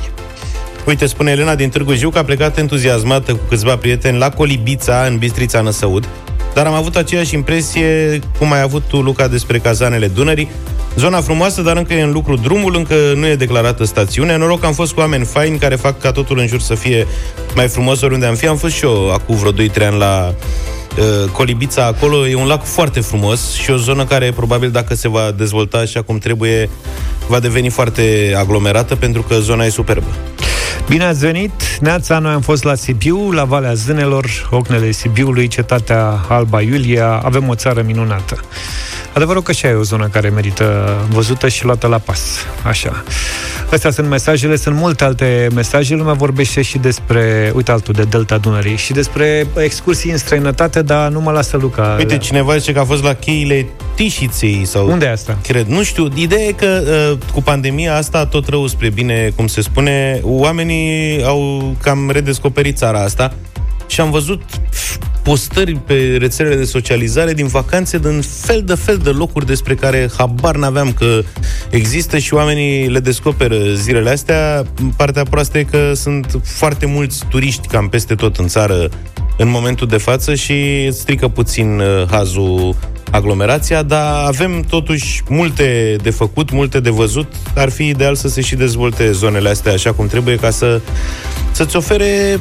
Uite, spune Elena din Târgu Jiu că a plecat entuziasmată cu câțiva prieteni la Colibița, în Bistrița Năsăud, dar am avut aceeași impresie cum ai avut tu, Luca, despre cazanele Dunării. Zona frumoasă, dar încă e în lucru drumul, încă nu e declarată stațiune. Noroc că am fost cu oameni faini care fac ca totul în jur să fie mai frumos oriunde am fi. Am fost și eu acum vreo 2-3 ani la uh, Colibița acolo. E un lac foarte frumos și o zonă care probabil dacă se va dezvolta așa cum trebuie, va deveni foarte aglomerată pentru că zona e superbă. Bine ați venit! Neața, noi am fost la Sibiu, la Valea Zânelor, Ocnele Sibiului, cetatea Alba Iulia. Avem o țară minunată. Adevărul că și aia e o zonă care merită văzută și luată la pas. Așa. Astea sunt mesajele, sunt multe alte mesaje. Lumea vorbește și despre, uite altul de Delta Dunării, și despre excursii în străinătate, dar nu mă lasă Luca. Uite, cineva zice că a fost la cheile Tișiței sau... Unde e asta? Cred. Nu știu. Ideea e că uh, cu pandemia asta, tot rău spre bine, cum se spune, oamenii au cam redescoperit țara asta și am văzut pf, postări pe rețelele de socializare din vacanțe din fel de fel de locuri despre care habar n-aveam că există și oamenii le descoperă zilele astea. Partea proastă e că sunt foarte mulți turiști cam peste tot în țară în momentul de față și strică puțin uh, hazul aglomerația, dar avem totuși multe de făcut, multe de văzut. Ar fi ideal să se și dezvolte zonele astea așa cum trebuie ca să, să-ți ofere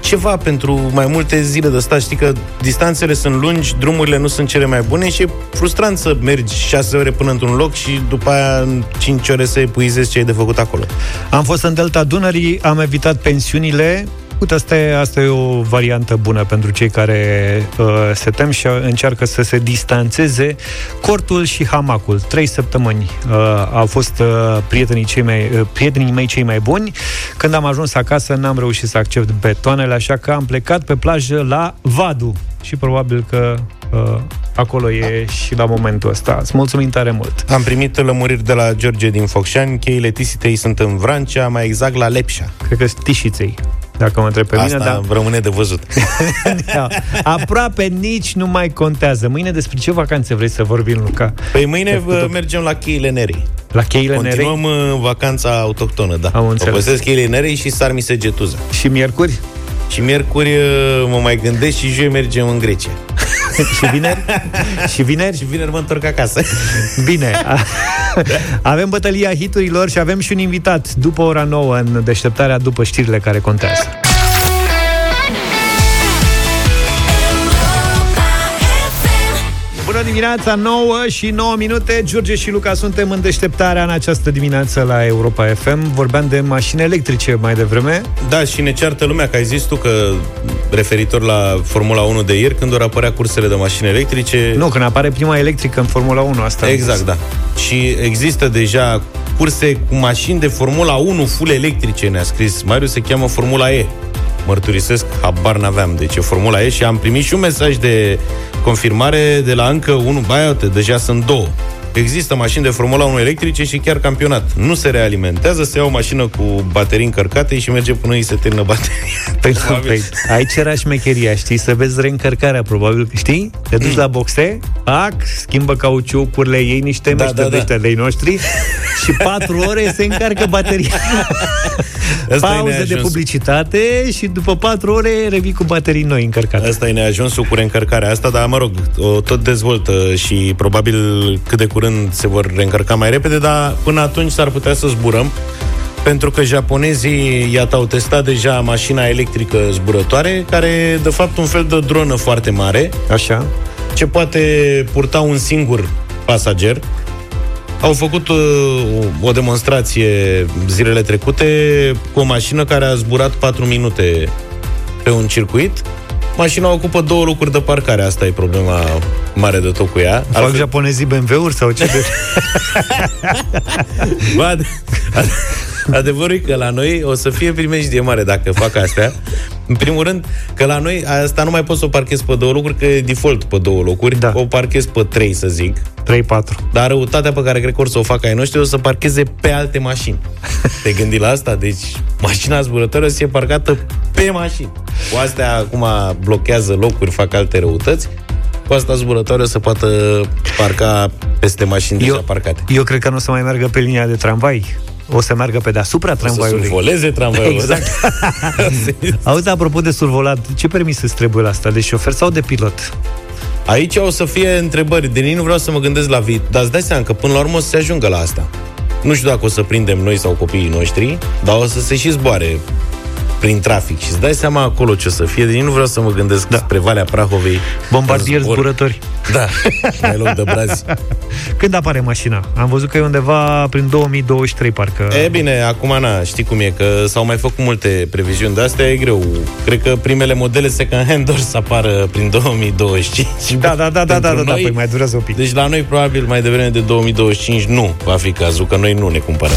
ceva pentru mai multe zile de stat. Știi că distanțele sunt lungi, drumurile nu sunt cele mai bune și e frustrant să mergi 6 ore până într-un loc și după aia în 5 ore să epuizezi ce ai de făcut acolo. Am fost în Delta Dunării, am evitat pensiunile. Uite, asta e, asta e o variantă bună pentru cei care uh, se tem și încearcă să se distanțeze. Cortul și hamacul. Trei săptămâni uh, au fost uh, prietenii, cei mai, uh, prietenii mei cei mai buni. Când am ajuns acasă, n-am reușit să accept betoanele, așa că am plecat pe plajă la Vadu. Și probabil că uh, acolo e și la momentul ăsta. Îți mulțumim tare mult. Am primit lămuriri de la George din Focșani, cheile Tisitei sunt în Vrancea, mai exact la Lepșa. Cred că Tișiței, dacă mă întreb pe Asta mine, dar rămâne de văzut. Da. Aproape nici nu mai contează. Mâine despre ce vacanțe vrei să vorbim, Luca? Păi mâine vă mergem la cheile Nerei. La cheile nerei Continuăm uh, vacanța autohtonă, da. Am înțeles. Folosesc cheile nerei și Sarmise Getuza. și miercuri Și miercuri uh, mă mai gândesc și joi mergem în Grecia. și vineri și vineri. Și vineri mă întorc acasă. Bine. Avem bătălia hiturilor și avem și un invitat după ora 9 în deșteptarea după știrile care contează. Bună dimineața, 9 și 9 minute George și Luca suntem în deșteptarea în această dimineață la Europa FM Vorbeam de mașini electrice mai devreme Da, și ne ceartă lumea, că ai zis tu că referitor la Formula 1 de ieri, când vor apărea cursele de mașini electrice... Nu, când apare prima electrică în Formula 1 asta am Exact, zis. da. Și există deja curse cu mașini de Formula 1 full electrice, ne-a scris Marius, se cheamă Formula E. Mărturisesc, habar n-aveam de ce Formula E și am primit și un mesaj de confirmare de la încă unul, bai, uite, deja sunt două. Există mașini de Formula 1 electrice și chiar campionat. Nu se realimentează, se ia o mașină cu baterii încărcate și merge până îi se termină bateria. Păi, nu, Probabil. păi, aici era șmecheria, știi? Să vezi reîncărcarea, probabil, știi? Te duci la boxe, pac, schimbă cauciucurile, iei niște Da, da, da, da, da. de de noștri și patru ore se încarcă bateria. Ăsta e Pauză de neajunsul. publicitate și după patru ore revii cu baterii noi încărcate. Asta e neajunsul cu reîncărcarea asta, dar mă rog, o tot dezvoltă și probabil cât de curând se vor reîncărca mai repede, dar până atunci s-ar putea să zburăm pentru că japonezii, iată, au testat deja mașina electrică zburătoare, care e de fapt un fel de dronă foarte mare, Așa? ce poate purta un singur pasager au făcut uh, o demonstrație zilele trecute cu o mașină care a zburat 4 minute pe un circuit. Mașina ocupă două locuri de parcare, asta e problema mare de tot cu ea. Fac Altfel- japonezii BMW-uri sau ce? De... Bă, ad- ad- adevărul e că la noi o să fie primejdie mare dacă fac astea. În primul rând, că la noi asta nu mai poți să o parchezi pe două locuri, că e default pe două locuri. Da. O parchezi pe trei, să zic. 3-4. Dar răutatea pe care cred că or să o facă ai noștri o să parcheze pe alte mașini. Te gândi la asta? Deci mașina zburătoare o să fie parcată pe mașini. Cu astea acum blochează locuri, fac alte răutăți. Cu asta zburătoare o să poată parca peste mașini deja parcate. eu cred că nu o să mai meargă pe linia de tramvai. O să meargă pe deasupra Să tramvaiului. survoleze tramvaiul. Exact. Auzi, apropo de survolat, ce permis îți trebuie la asta? De șofer sau de pilot? Aici o să fie întrebări. De nici nu vreau să mă gândesc la viitor. Dar îți dai seama că până la urmă o să se ajungă la asta. Nu știu dacă o să prindem noi sau copiii noștri, dar o să se și zboare prin trafic. Și îți dai seama acolo ce o să fie. De nici nu vreau să mă gândesc da. spre Valea Prahovei. Bombardieri în zbor. zburători. Da, mai loc de brazi. Când apare mașina? Am văzut că e undeva prin 2023, parcă. E bine, acum na, știi cum e, că s-au mai făcut multe previziuni de astea, e greu. Cred că primele modele second hand or să apară prin 2025. Da, da, da, da, da, Pentru da, da, noi- păi mai durează un pic. Deci la noi probabil mai devreme de 2025 nu va fi cazul, că noi nu ne cumpărăm.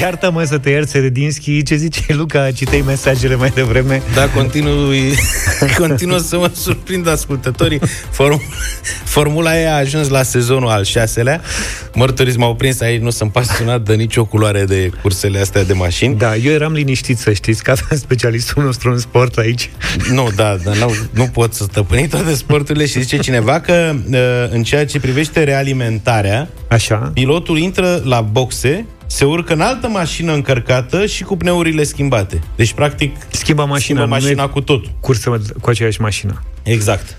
Iartă-mă să te iert, Seredinski, ce zice Luca, citei mesajele mai devreme. Da, continui, continuă să mă surprind ascultătorii. Form, Formula E a ajuns la sezonul al șaselea. Mărturii m-au prins aici, nu sunt pasionat de nicio culoare de cursele astea de mașini. Da, eu eram liniștit să știți că avem specialistul nostru în sport aici. Nu, da, dar nu, nu pot să stăpâni toate sporturile și zice cineva că uh, în ceea ce privește realimentarea, Așa. pilotul intră la boxe, se urcă în altă mașină încărcată și cu pneurile schimbate. Deci, practic, Schimbă mașina, schimbă nu mașina e cu tot. cursă cu aceeași mașină. Exact.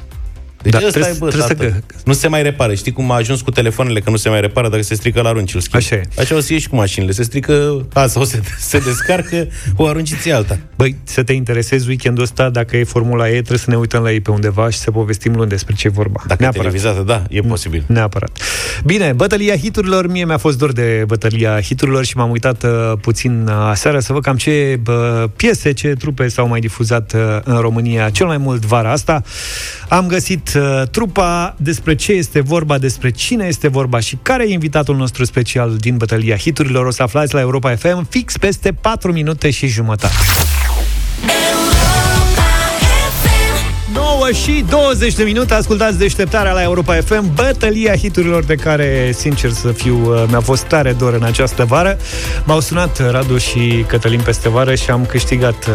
Deci Da, da, ăsta trebuie- e, bă, trebuie să tată. gă- Nu se mai repară. Știi cum a ajuns cu telefoanele, că nu se mai repară, dacă se strică la arunci, îl schimbi. Așa e. Așa o să ieși cu mașinile. Se strică, a, sau se, se descarcă, o arunci ți alta. Băi, să te interesezi weekendul ăsta, dacă e Formula E, trebuie să ne uităm la ei pe undeva și să povestim luni despre ce e vorba. Dacă e televizată, da, e posibil. Neapărat. Bine, bătălia hiturilor, mie mi-a fost dor de bătălia hiturilor și m-am uitat uh, puțin uh, aseară să văd cam ce uh, piese, ce trupe s-au mai difuzat uh, în România cel mai mult vara asta. Am găsit uh, trupa, despre ce este vorba, despre cine este vorba și care e invitatul nostru special din bătălia hiturilor. O să aflați la Europa FM fix peste 4 minute și jumătate. 9 și 20 de minute Ascultați deșteptarea la Europa FM Bătălia hiturilor de care, sincer să fiu uh, Mi-a fost tare dor în această vară M-au sunat Radu și Cătălin peste vară Și am câștigat uh,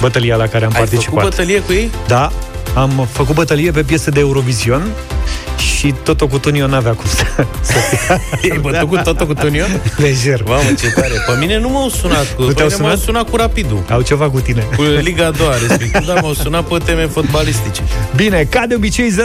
bătălia la care am Ai participat făcut bătălie cu ei? Da, am făcut bătălie pe piesă de Eurovision Și Toto Cutuniu n-avea cum să, să fie Ei bătut cu totul cu Tonion? lejer Mamă, ce tare. Pe mine nu m-au sunat cu... Nu pe te-au mine m-au sunat? sunat cu Rapidul. Au ceva cu tine Cu Liga a doua, respectiv, dar m-au sunat pe teme fotbalistice. Bine, ca de obicei 0372069599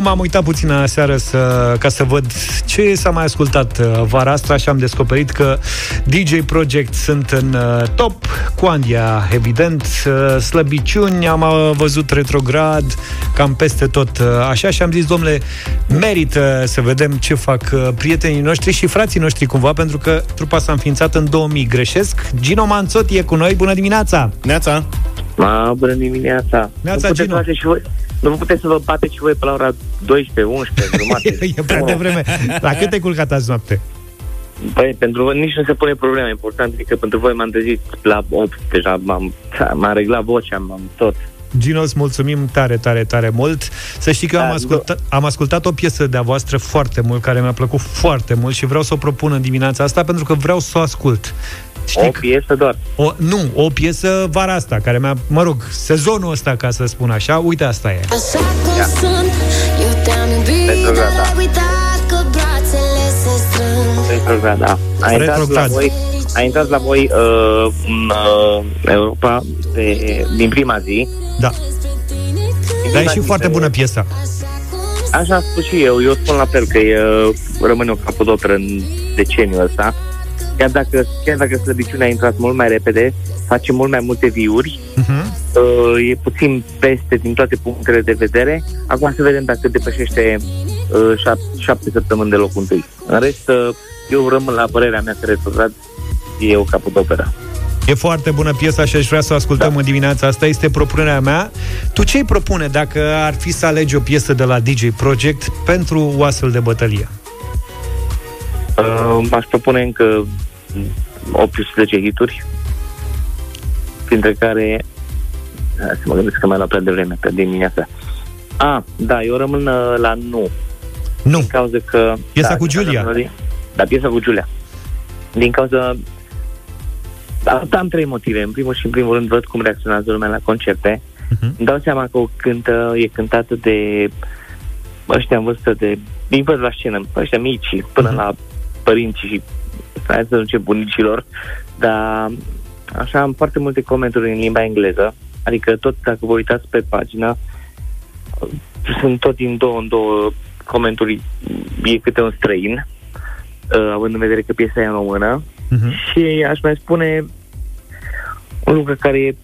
M-am uitat puțin aseară să, ca să văd ce s-a mai ascultat uh, vara asta și am descoperit că DJ Project sunt în uh, top, Quandia, evident, uh, slăbiciuni, am uh, văzut retrograd, cam peste tot uh, așa și am zis, domnule, merită să vedem ce fac uh, prietenii noștri și frații noștri cumva, pentru că trupa s-a înființat în 2000, greșesc? Gino Manțot e cu noi, bună dimineața! Neața? Ma, bună dimineața. Neața, nu puteți Gino. face și voi, nu puteți să vă bateți și voi pe la ora 12, 11, jumate. e prea devreme. La cât te culcat azi noapte? Păi, pentru voi nici nu se pune problema. Important e că pentru voi m-am trezit la 8, deja m-am, m-am reglat vocea, m-am tot. Gino, îți mulțumim tare, tare, tare mult. Să știi că eu am Da, ascultat, am ascultat o piesă de-a voastră foarte mult, care mi-a plăcut foarte mult și vreau să o propun în dimineața asta pentru că vreau să o ascult. Știi O că- piesă doar. o, nu, o piesă vara asta, care mi-a, mă rog, sezonul ăsta, ca să spun așa, uite asta e. Așa cum sunt, eu te-am iubit Retrograd, Dar da. ai uitat că brațele se strâng Retrograd, da. A intrat la Retrograd. voi, a intrat la voi uh, în uh, Europa pe, din prima zi. Da. Dar e și foarte bună piesa. Așa am spus și eu. Eu spun la fel că e, uh, rămâne o capodoperă în deceniul ăsta. chiar dacă, chiar dacă slăbiciunea a intrat mult mai repede, face mult mai multe viuri, Mhm. uh, e puțin peste din toate punctele de vedere. Acum să vedem dacă depășește uh, șap- șapte săptămâni de locul întâi. În rest, uh, eu rămân la părerea mea că retrograd e o capodoperă. E foarte bună piesa și aș vrea să o ascultăm da. în dimineața asta. Este propunerea mea. Tu ce-i propune dacă ar fi să alegi o piesă de la DJ Project pentru o astfel de bătălie? Uh, aș propune încă 18 hituri, printre care hai să mă gândesc că mai la prea devreme, pe dimineața. A, da, eu rămân uh, la nu, Nu. din cauza că... Piesa da, cu din cauza Giulia. melodii- Da, piesa cu Giulia. Din cauza... Da, am trei motive. În primul și în primul rând văd cum reacționează lumea la concerte. Mhm. Îmi dau seama că o cântă, e cântată de ăștia în vârstă de... Din văd la scenă, ăștia mici, până Mhm. la părinți și hai să zice bunicilor, dar așa am foarte multe comentarii în limba engleză, adică tot dacă vă uitați pe pagină, sunt tot din două în două comentarii, e câte un străin, uh, având în vedere că piesa e în română, Mhm. și aș mai spune un lucru care e,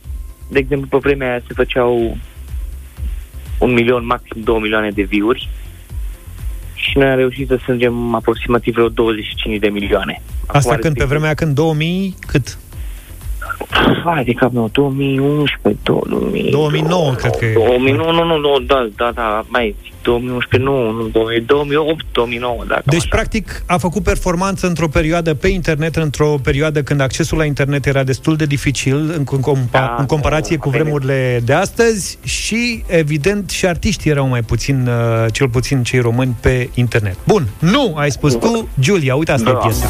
de exemplu, pe vremea aia se făceau un milion, maxim două milioane de view-uri și noi am reușit să strângem aproximativ vreo 25 de milioane. Asta Acum, când? Pe vremea când? 2000? Cât? Hai de cap meu, 2011, 2000... 2009 cred că e. 2000, nu, nu, nu, nu, da, da, da, mai 2011, nu, nu, 2000, 2008, 2009, dacă Deci, așa. practic, a făcut performanță într-o perioadă pe internet, într-o perioadă când accesul la internet era destul de dificil în, în, compa- Da, în comparație da, cu bine. vremurile de astăzi și, evident, și artiștii erau mai puțin, uh, cel puțin cei români, pe internet. Bun, nu, ai spus tu, Giulia, uite asta Da. e piesa.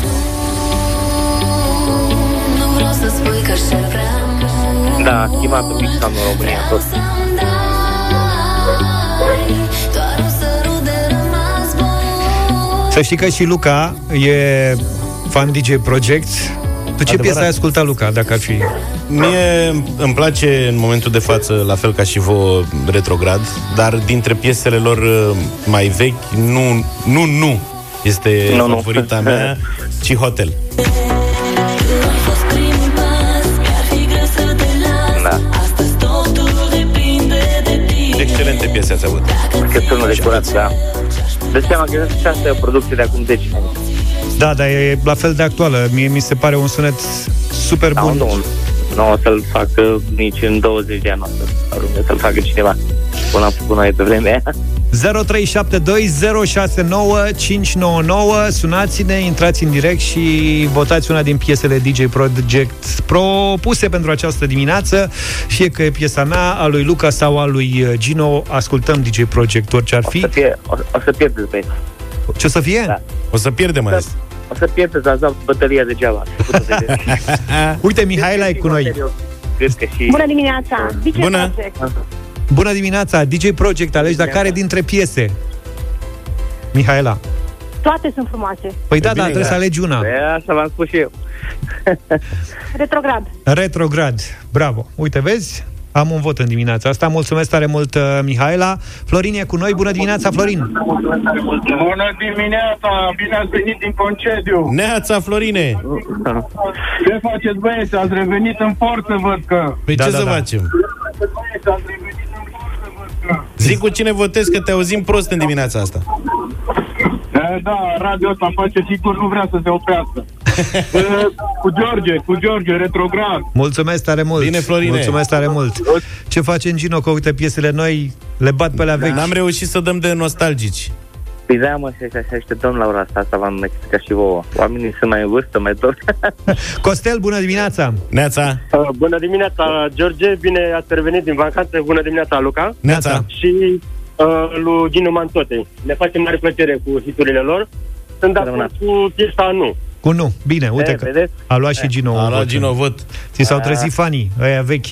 Un sărut de rămas bun Să știi că și Luca e fan DJ Project. Tu ce piesă ai ascultat, Luca, dacă ar fi? Mie îmi place în momentul de față, la fel ca și vouă, Retrograd, dar dintre piesele lor uh, mai vechi, nu, nu, nu este Nu, nu. favorita mea, ci Hotel. Piese ați avut. Că sună de curat, da. Dă seama că și asta e o producție de acum 10 ani. Da, dar e la fel de actuală. Mie mi se pare un sunet super Da, bun. nu, nu o să-l facă nici în 20 de ani, o să ajungă să-l facă cineva. Până am făcut noi pe vremea aia. 0372069599 Sunați-ne, intrați în direct și votați una din piesele DJ Project propuse pentru această dimineață. Fie că e piesa mea, a lui Luca sau a lui Gino, ascultăm DJ Project, orice ar O fi. să, fie, o, o să pierdeți, băieți. Ce o să fie? Da. O să pierdem azi. O să pierdeți, ați dat bătălia degeaba. Uite, Mihaela e cu noi. Cred că și... Bună dimineața! DJ Bună. Project. Bună dimineața, DJ Project, alegi, dar care dintre piese? Mihaela. Toate sunt frumoase. Păi da, bine, da, trebuie da. să alegi una. E, Așa v-am spus și eu. Retrograd. Retrograd. Bravo. Uite, vezi? Am un vot în dimineața asta. Mulțumesc tare mult, uh, Mihaela. Florin e cu noi. Bună dimineața, Florin. Bună dimineața, bine ați venit din concediu. Neața, Florine! Ce faceți băieți? Ați revenit în forță, văd că. Păi Da, ce da, să da. facem? Băieți, ați revenit Zic cu cine votez, că te auzim prost în dimineața asta. E, Da, radio ăsta face sigur, nu vrea să se oprească. E, cu George, cu George, retrograd. Mulțumesc tare mult. Bine, Florine. Mulțumesc tare mult. Ce facem, Gino, că uite piesele noi le bat pe la vechi. N-am reușit să dăm de nostalgici. Păi da, mă, și așa și așteptăm la ora asta, asta v-am explicat și vouă. Oamenii sunt mai în vârstă, mai tot. Costel, bună dimineața. Neața, Uh, Bună dimineața, George, bine ați revenit din vacanță, bună dimineața, Luca neața. și uh, lui Gino Mantote. Ne face mare plăcere cu hiturile lor. Sunt de Rămână. acord cu piesa nu. Cu nu. Bine, uite E, că vedeți? a luat și Gino. un A luat vot. Gino vot. Ți s-au trezit fanii, ăia vechi.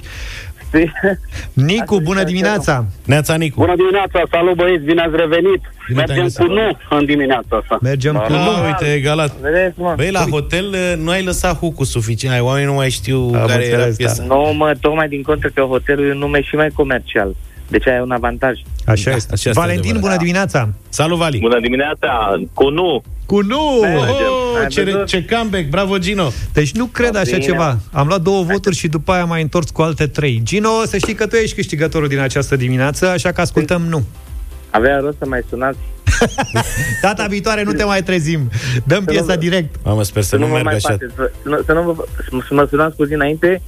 Nicu, bună dimineața. Neața, Nicu. Bună dimineața, salut băieți, bine ați revenit. Bine te-am Mergem găsit. cu nu în dimineața asta. Mergem cu Ah, nu. uite, egalat. Vedeți, mă? Băi, la hotel uh, nu ai lăsat hucul suficient. Ai, Oamenii nu mai știu Am care era înțeles, piesa. Nu, mă, tocmai din contră că hotelul e un nume și mai comercial. Deci ai un avantaj. Așa Da, este. așa este Valentin, adevărat. bună dimineața. Salut, Vali. Bună dimineața, cu nu. Cu nu. Oh, Oh, Ai ce, văzut? ce comeback, bravo Gino! Deci nu cred așa Bine. ceva. Am luat două voturi și după aia m-ai întors cu alte trei. Gino, să știi că tu ești câștigătorul din această dimineață, așa că ascultăm nu. Avea rost să mai sunați. Data viitoare nu te mai trezim. Dăm piesa direct. Mamă, sper să, Să nu, nu mă meargă mai așa. faceți. Să, să, nu- să, nu vă, să mă sunați cu zi înainte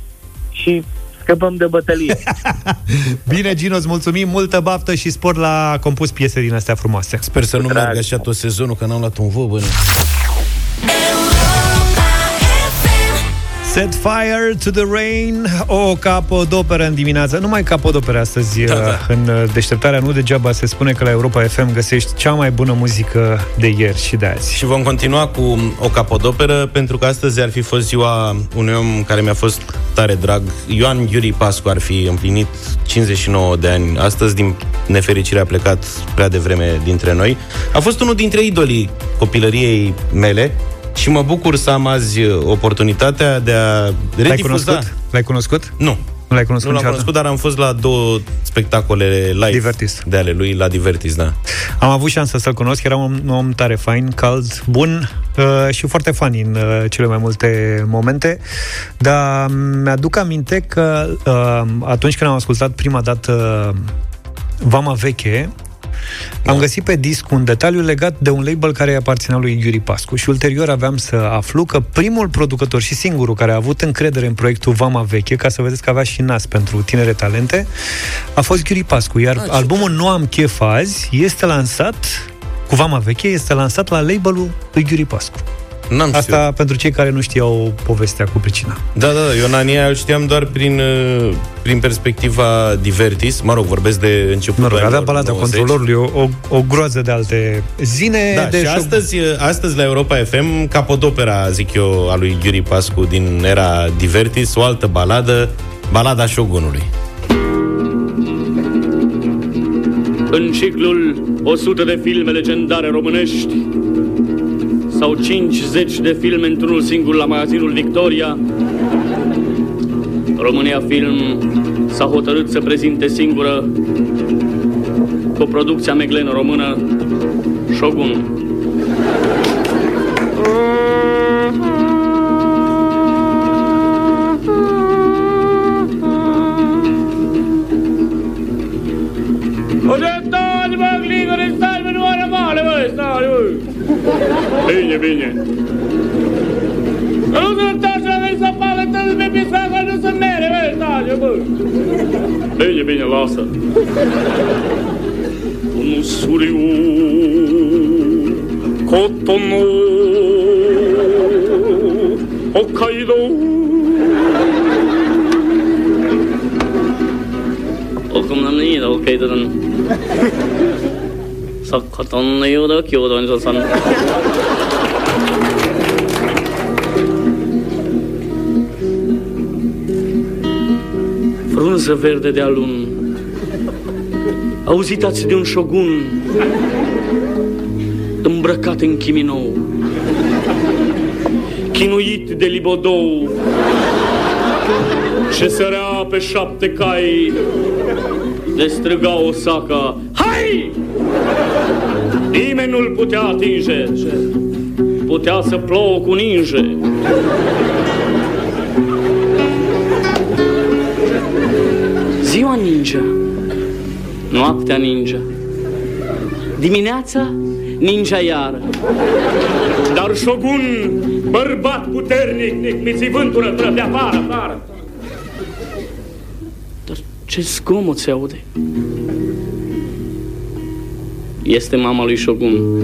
și scăpăm de bătălie. Bine, Gino, îți mulțumim, multă baftă și spor la compus piese din astea frumoase. Sper să nu drag. meargă așa tot sezonul, că n-am luat un vot, bă. nu. Eu Set fire to the rain, o capodoperă în dimineață. Nu mai capodoperă astăzi Da, da, da. în uh, deșteptarea, nu degeaba se spune că la Europa FM găsești cea mai bună muzică de ieri și de azi. Și vom continua cu o capodoperă, pentru că astăzi ar fi fost ziua unui om care mi-a fost tare drag. Ioan Iuri Pascu ar fi împlinit 59 de ani. Astăzi, din nefericire, a plecat prea devreme dintre noi. A fost unul dintre idolii copilăriei mele și mă bucur să am azi oportunitatea de a L-ai redifuza... cunoscut? L-ai cunoscut? Nu. Nu l-ai cunoscut Nu l-am niciodată? cunoscut, dar am fost la două spectacole live Divertis. de ale lui la Divertis, da. Am avut șansa să-l cunosc, era un un om tare fain, cald, bun uh, și foarte funny în uh, cele mai multe momente, dar mi-aduc aminte că uh, atunci când am ascultat prima dată Vama Veche, am găsit pe disc un detaliu legat de un label care îi aparținea lui Yuri Pascu și ulterior aveam să aflu că primul producător și singurul care a avut încredere în proiectul Vama Veche, ca să vedeți că avea și nas pentru tinere talente, a fost Yuri Pascu, iar ce albumul Nu am chef azi este lansat cu Vama Veche, este lansat la labelul lui Yuri Pascu. N-am Asta știut. pentru cei care nu știau povestea cu pricina. Da, da, da, eu în anii aia îl știam doar prin, uh, prin perspectiva Divertis, mă rog, vorbesc de începutul Mă rog, avea anilor balada 90. controlorului, o, o, o groază de alte zine Da, de și show- astăzi, uh, astăzi la Europa FM, capodopera, zic eu, a lui Yuri Pascu din era Divertis, o altă baladă, balada șogunului. În ciclul 100 de filme legendare românești sau 50 de filme într-unul singur la magazinul Victoria, România Film s-a hotărât să prezinte singură cu producția meglenă română Shogun. Bine, bine. Nu sunt așa că să facă tăți pe pisaca, nu sunt nere, bă, stall, bă. Bine, bine, lasă. Un suriu, Cotonou, Hokkaido. 僕も何だ、OK だな。作家の Sakkatanla uğraşıyor önce sen. Frunză verde de alun, auzitați de un șogun, îmbrăcat în chiminou, chinuit de libodou, ce sărea pe șapte cai, le strâga Osaka, Hai! Nimeni nu-l putea atinge. Putea să plouă cu ninge. Ziua ninja. Noaptea ninja. Dimineața ninja iară. Dar șogun, bărbat puternic, nicmiții vântură până pe afară, afară. Dar ce zgomot se aude? Este mama lui Shogun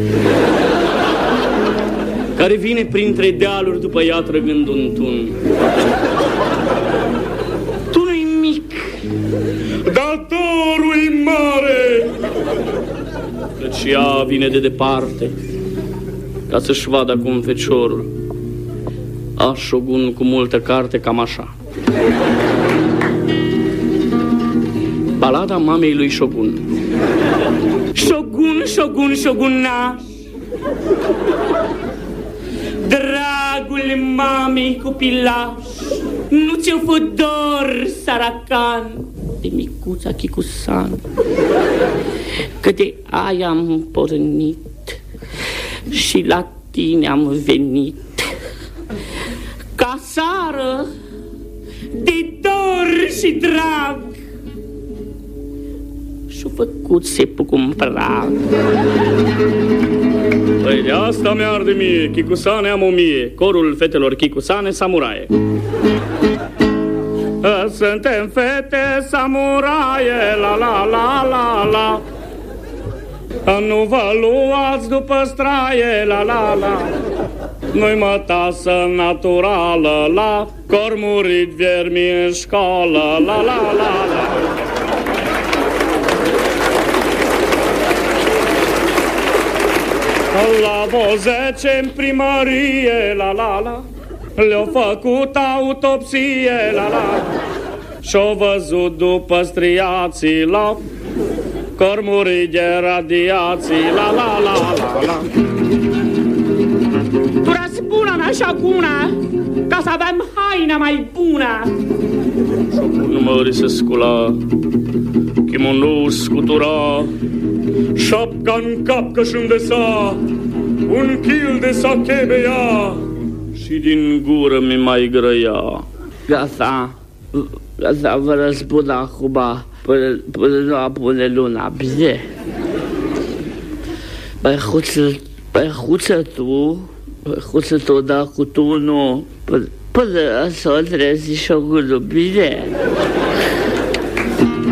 Care vine printre dealuri după ea trăgând un tun. Tunul-i mic Dar torul mare! Căci ea vine de departe Ca să-și vadă acum feciorul. A Shogun cu multă carte cam așa. Balada mamei lui Shogun Shogun, Shogun, Shogunaș Dragul mamei copilaș Nu ți-o fă dor, saracan. De micuța Chicusan Că de aia am pornit Și la tine am venit. Ca sară De dor și drag Și-o făcut sepul cu prag Păi de asta mi-arde mie. Chicusane am o mie. Corul fetelor Chicusane samuraie. Suntem fete samuraie. La la la la la. Nu vă luați după straie, la la la. Noi mătasă naturală, la Cormurit viermi în școală, la la la la La vozece în primărie, la la la. Le-au făcut autopsie, la la. Și-au văzut după striații, la. Cormuri de radiații, la la la la la. Tu răspună mea și acuna Ca să avem haina mai bună. Nu mă se scula Kimonou scutura Șapca în cap că și sa Un kil de sake bea Și din gură mi mai grăia Gata Gata vă răspund acum până, până nu apune luna, bine? Băihuță, băihuță tu, băihuță tu, dar cu tu nu, până, până să o trezi șogunul, bine?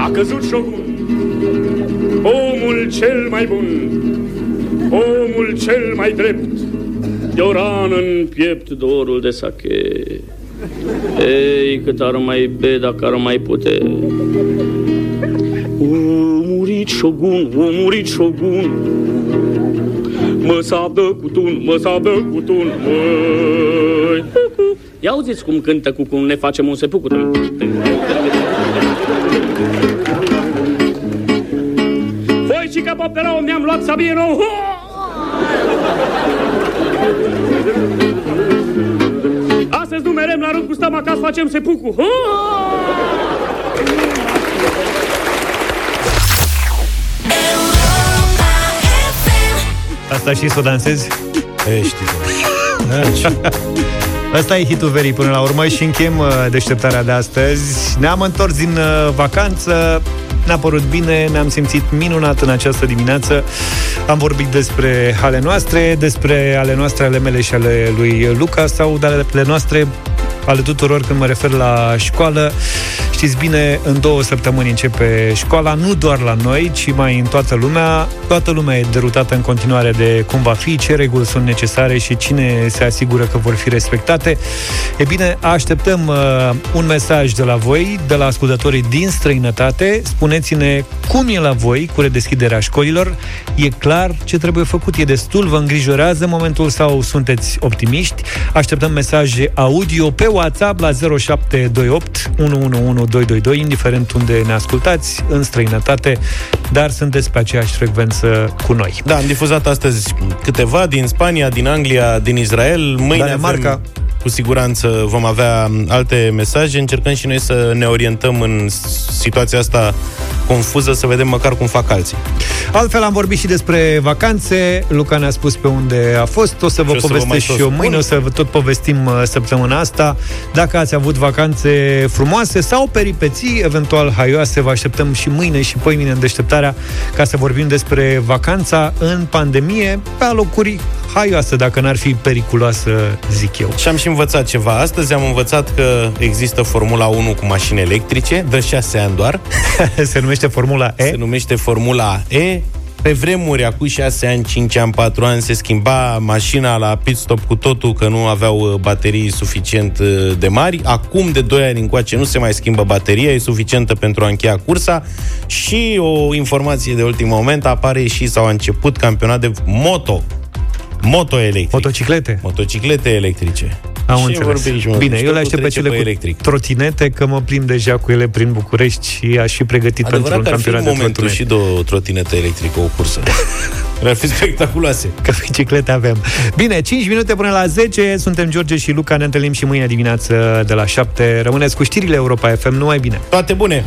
A căzut șogun, omul cel mai bun, omul cel mai drept, de o rană în piept dorul de sache. Ei, cât ar mai be dacă ar mai pute. O murit șogun, o murit șogun Mă sabdă cu tun, mă sabdă cu tun, măi Ia auziți cum cântă cu cum ne facem un sepuc Voi și ca popterau mi-am luat sabie nou Astăzi nu merem la rând cu stăm acasă, facem sepucul Asta și să o dansezi? Ești, Asta e hitul verii până la urmă și încheiem uh, deșteptarea de astăzi. Ne-am întors din uh, vacanță, ne-a părut bine, ne-am simțit minunat în această dimineață. Am vorbit despre ale noastre, despre ale noastre, ale mele și ale lui Luca sau de ale noastre ale tuturor când mă refer la școală. Știți bine, în două săptămâni începe școala, nu doar la noi, ci mai în toată lumea. Toată lumea e derutată în continuare de cum va fi, ce reguli sunt necesare și cine se asigură că vor fi respectate. E bine, așteptăm uh, un mesaj de la voi, de la ascultătorii din străinătate. Spuneți-ne cum e la voi cu redeschiderea școlilor. E clar ce trebuie făcut, e destul, vă îngrijorează momentul sau sunteți optimiști. Așteptăm mesaje audio pe WhatsApp la 0728 111222, indiferent unde ne ascultați, în străinătate, dar sunteți pe aceeași frecvență cu noi. Da, am difuzat astăzi câteva din Spania, din Anglia, din Israel. Mâine Danemarca. avem, cu siguranță vom avea alte mesaje. Încercăm și noi să ne orientăm în situația asta confuză, să vedem măcar cum fac alții. Altfel am vorbit și despre vacanțe. Luca ne-a spus pe unde a fost. O să vă Și o să vă mai povestesc tot și eu spun. mâine. O să vă tot povestim uh, săptămâna asta. Dacă ați avut vacanțe frumoase sau peripeții, eventual haioase, vă așteptăm și mâine și poimine în deșteptarea ca să vorbim despre vacanța în pandemie pe alocuri haioase, dacă n-ar fi periculoasă, zic eu. Și am și învățat ceva. Astăzi am învățat că există Formula 1 cu mașini electrice, de 6 ani doar. Se numește Formula E. Se numește Formula E. Pe vremuri, acum 6 ani, 5 ani, 4 ani, se schimba mașina la pit stop cu totul, că nu aveau uh, baterii suficient uh, de mari. Acum, de 2 ani încoace, nu se mai schimbă bateria, e suficientă pentru a încheia cursa. Și o informație de ultim moment, apare și sau a început campionat de moto. Moto electric. Motociclete. Motociclete electrice. Am Și înțeles. vorbim și mă- Bine, și eu le totul aștept pe trece cele pe cu electric. trotinete, că mă plimb deja cu ele prin București și aș fi pregătit pentru un Adevărat că ar fi campionat de momentul trotinete. și de o trotinetă electrică, o cursă. ar fi spectaculoase. Că biciclete avem. Bine, 5 minute până la 10, suntem George și Luca, ne întâlnim și mâine dimineață de la 7. Rămâneți cu știrile Europa FM, numai bine! Toate bune!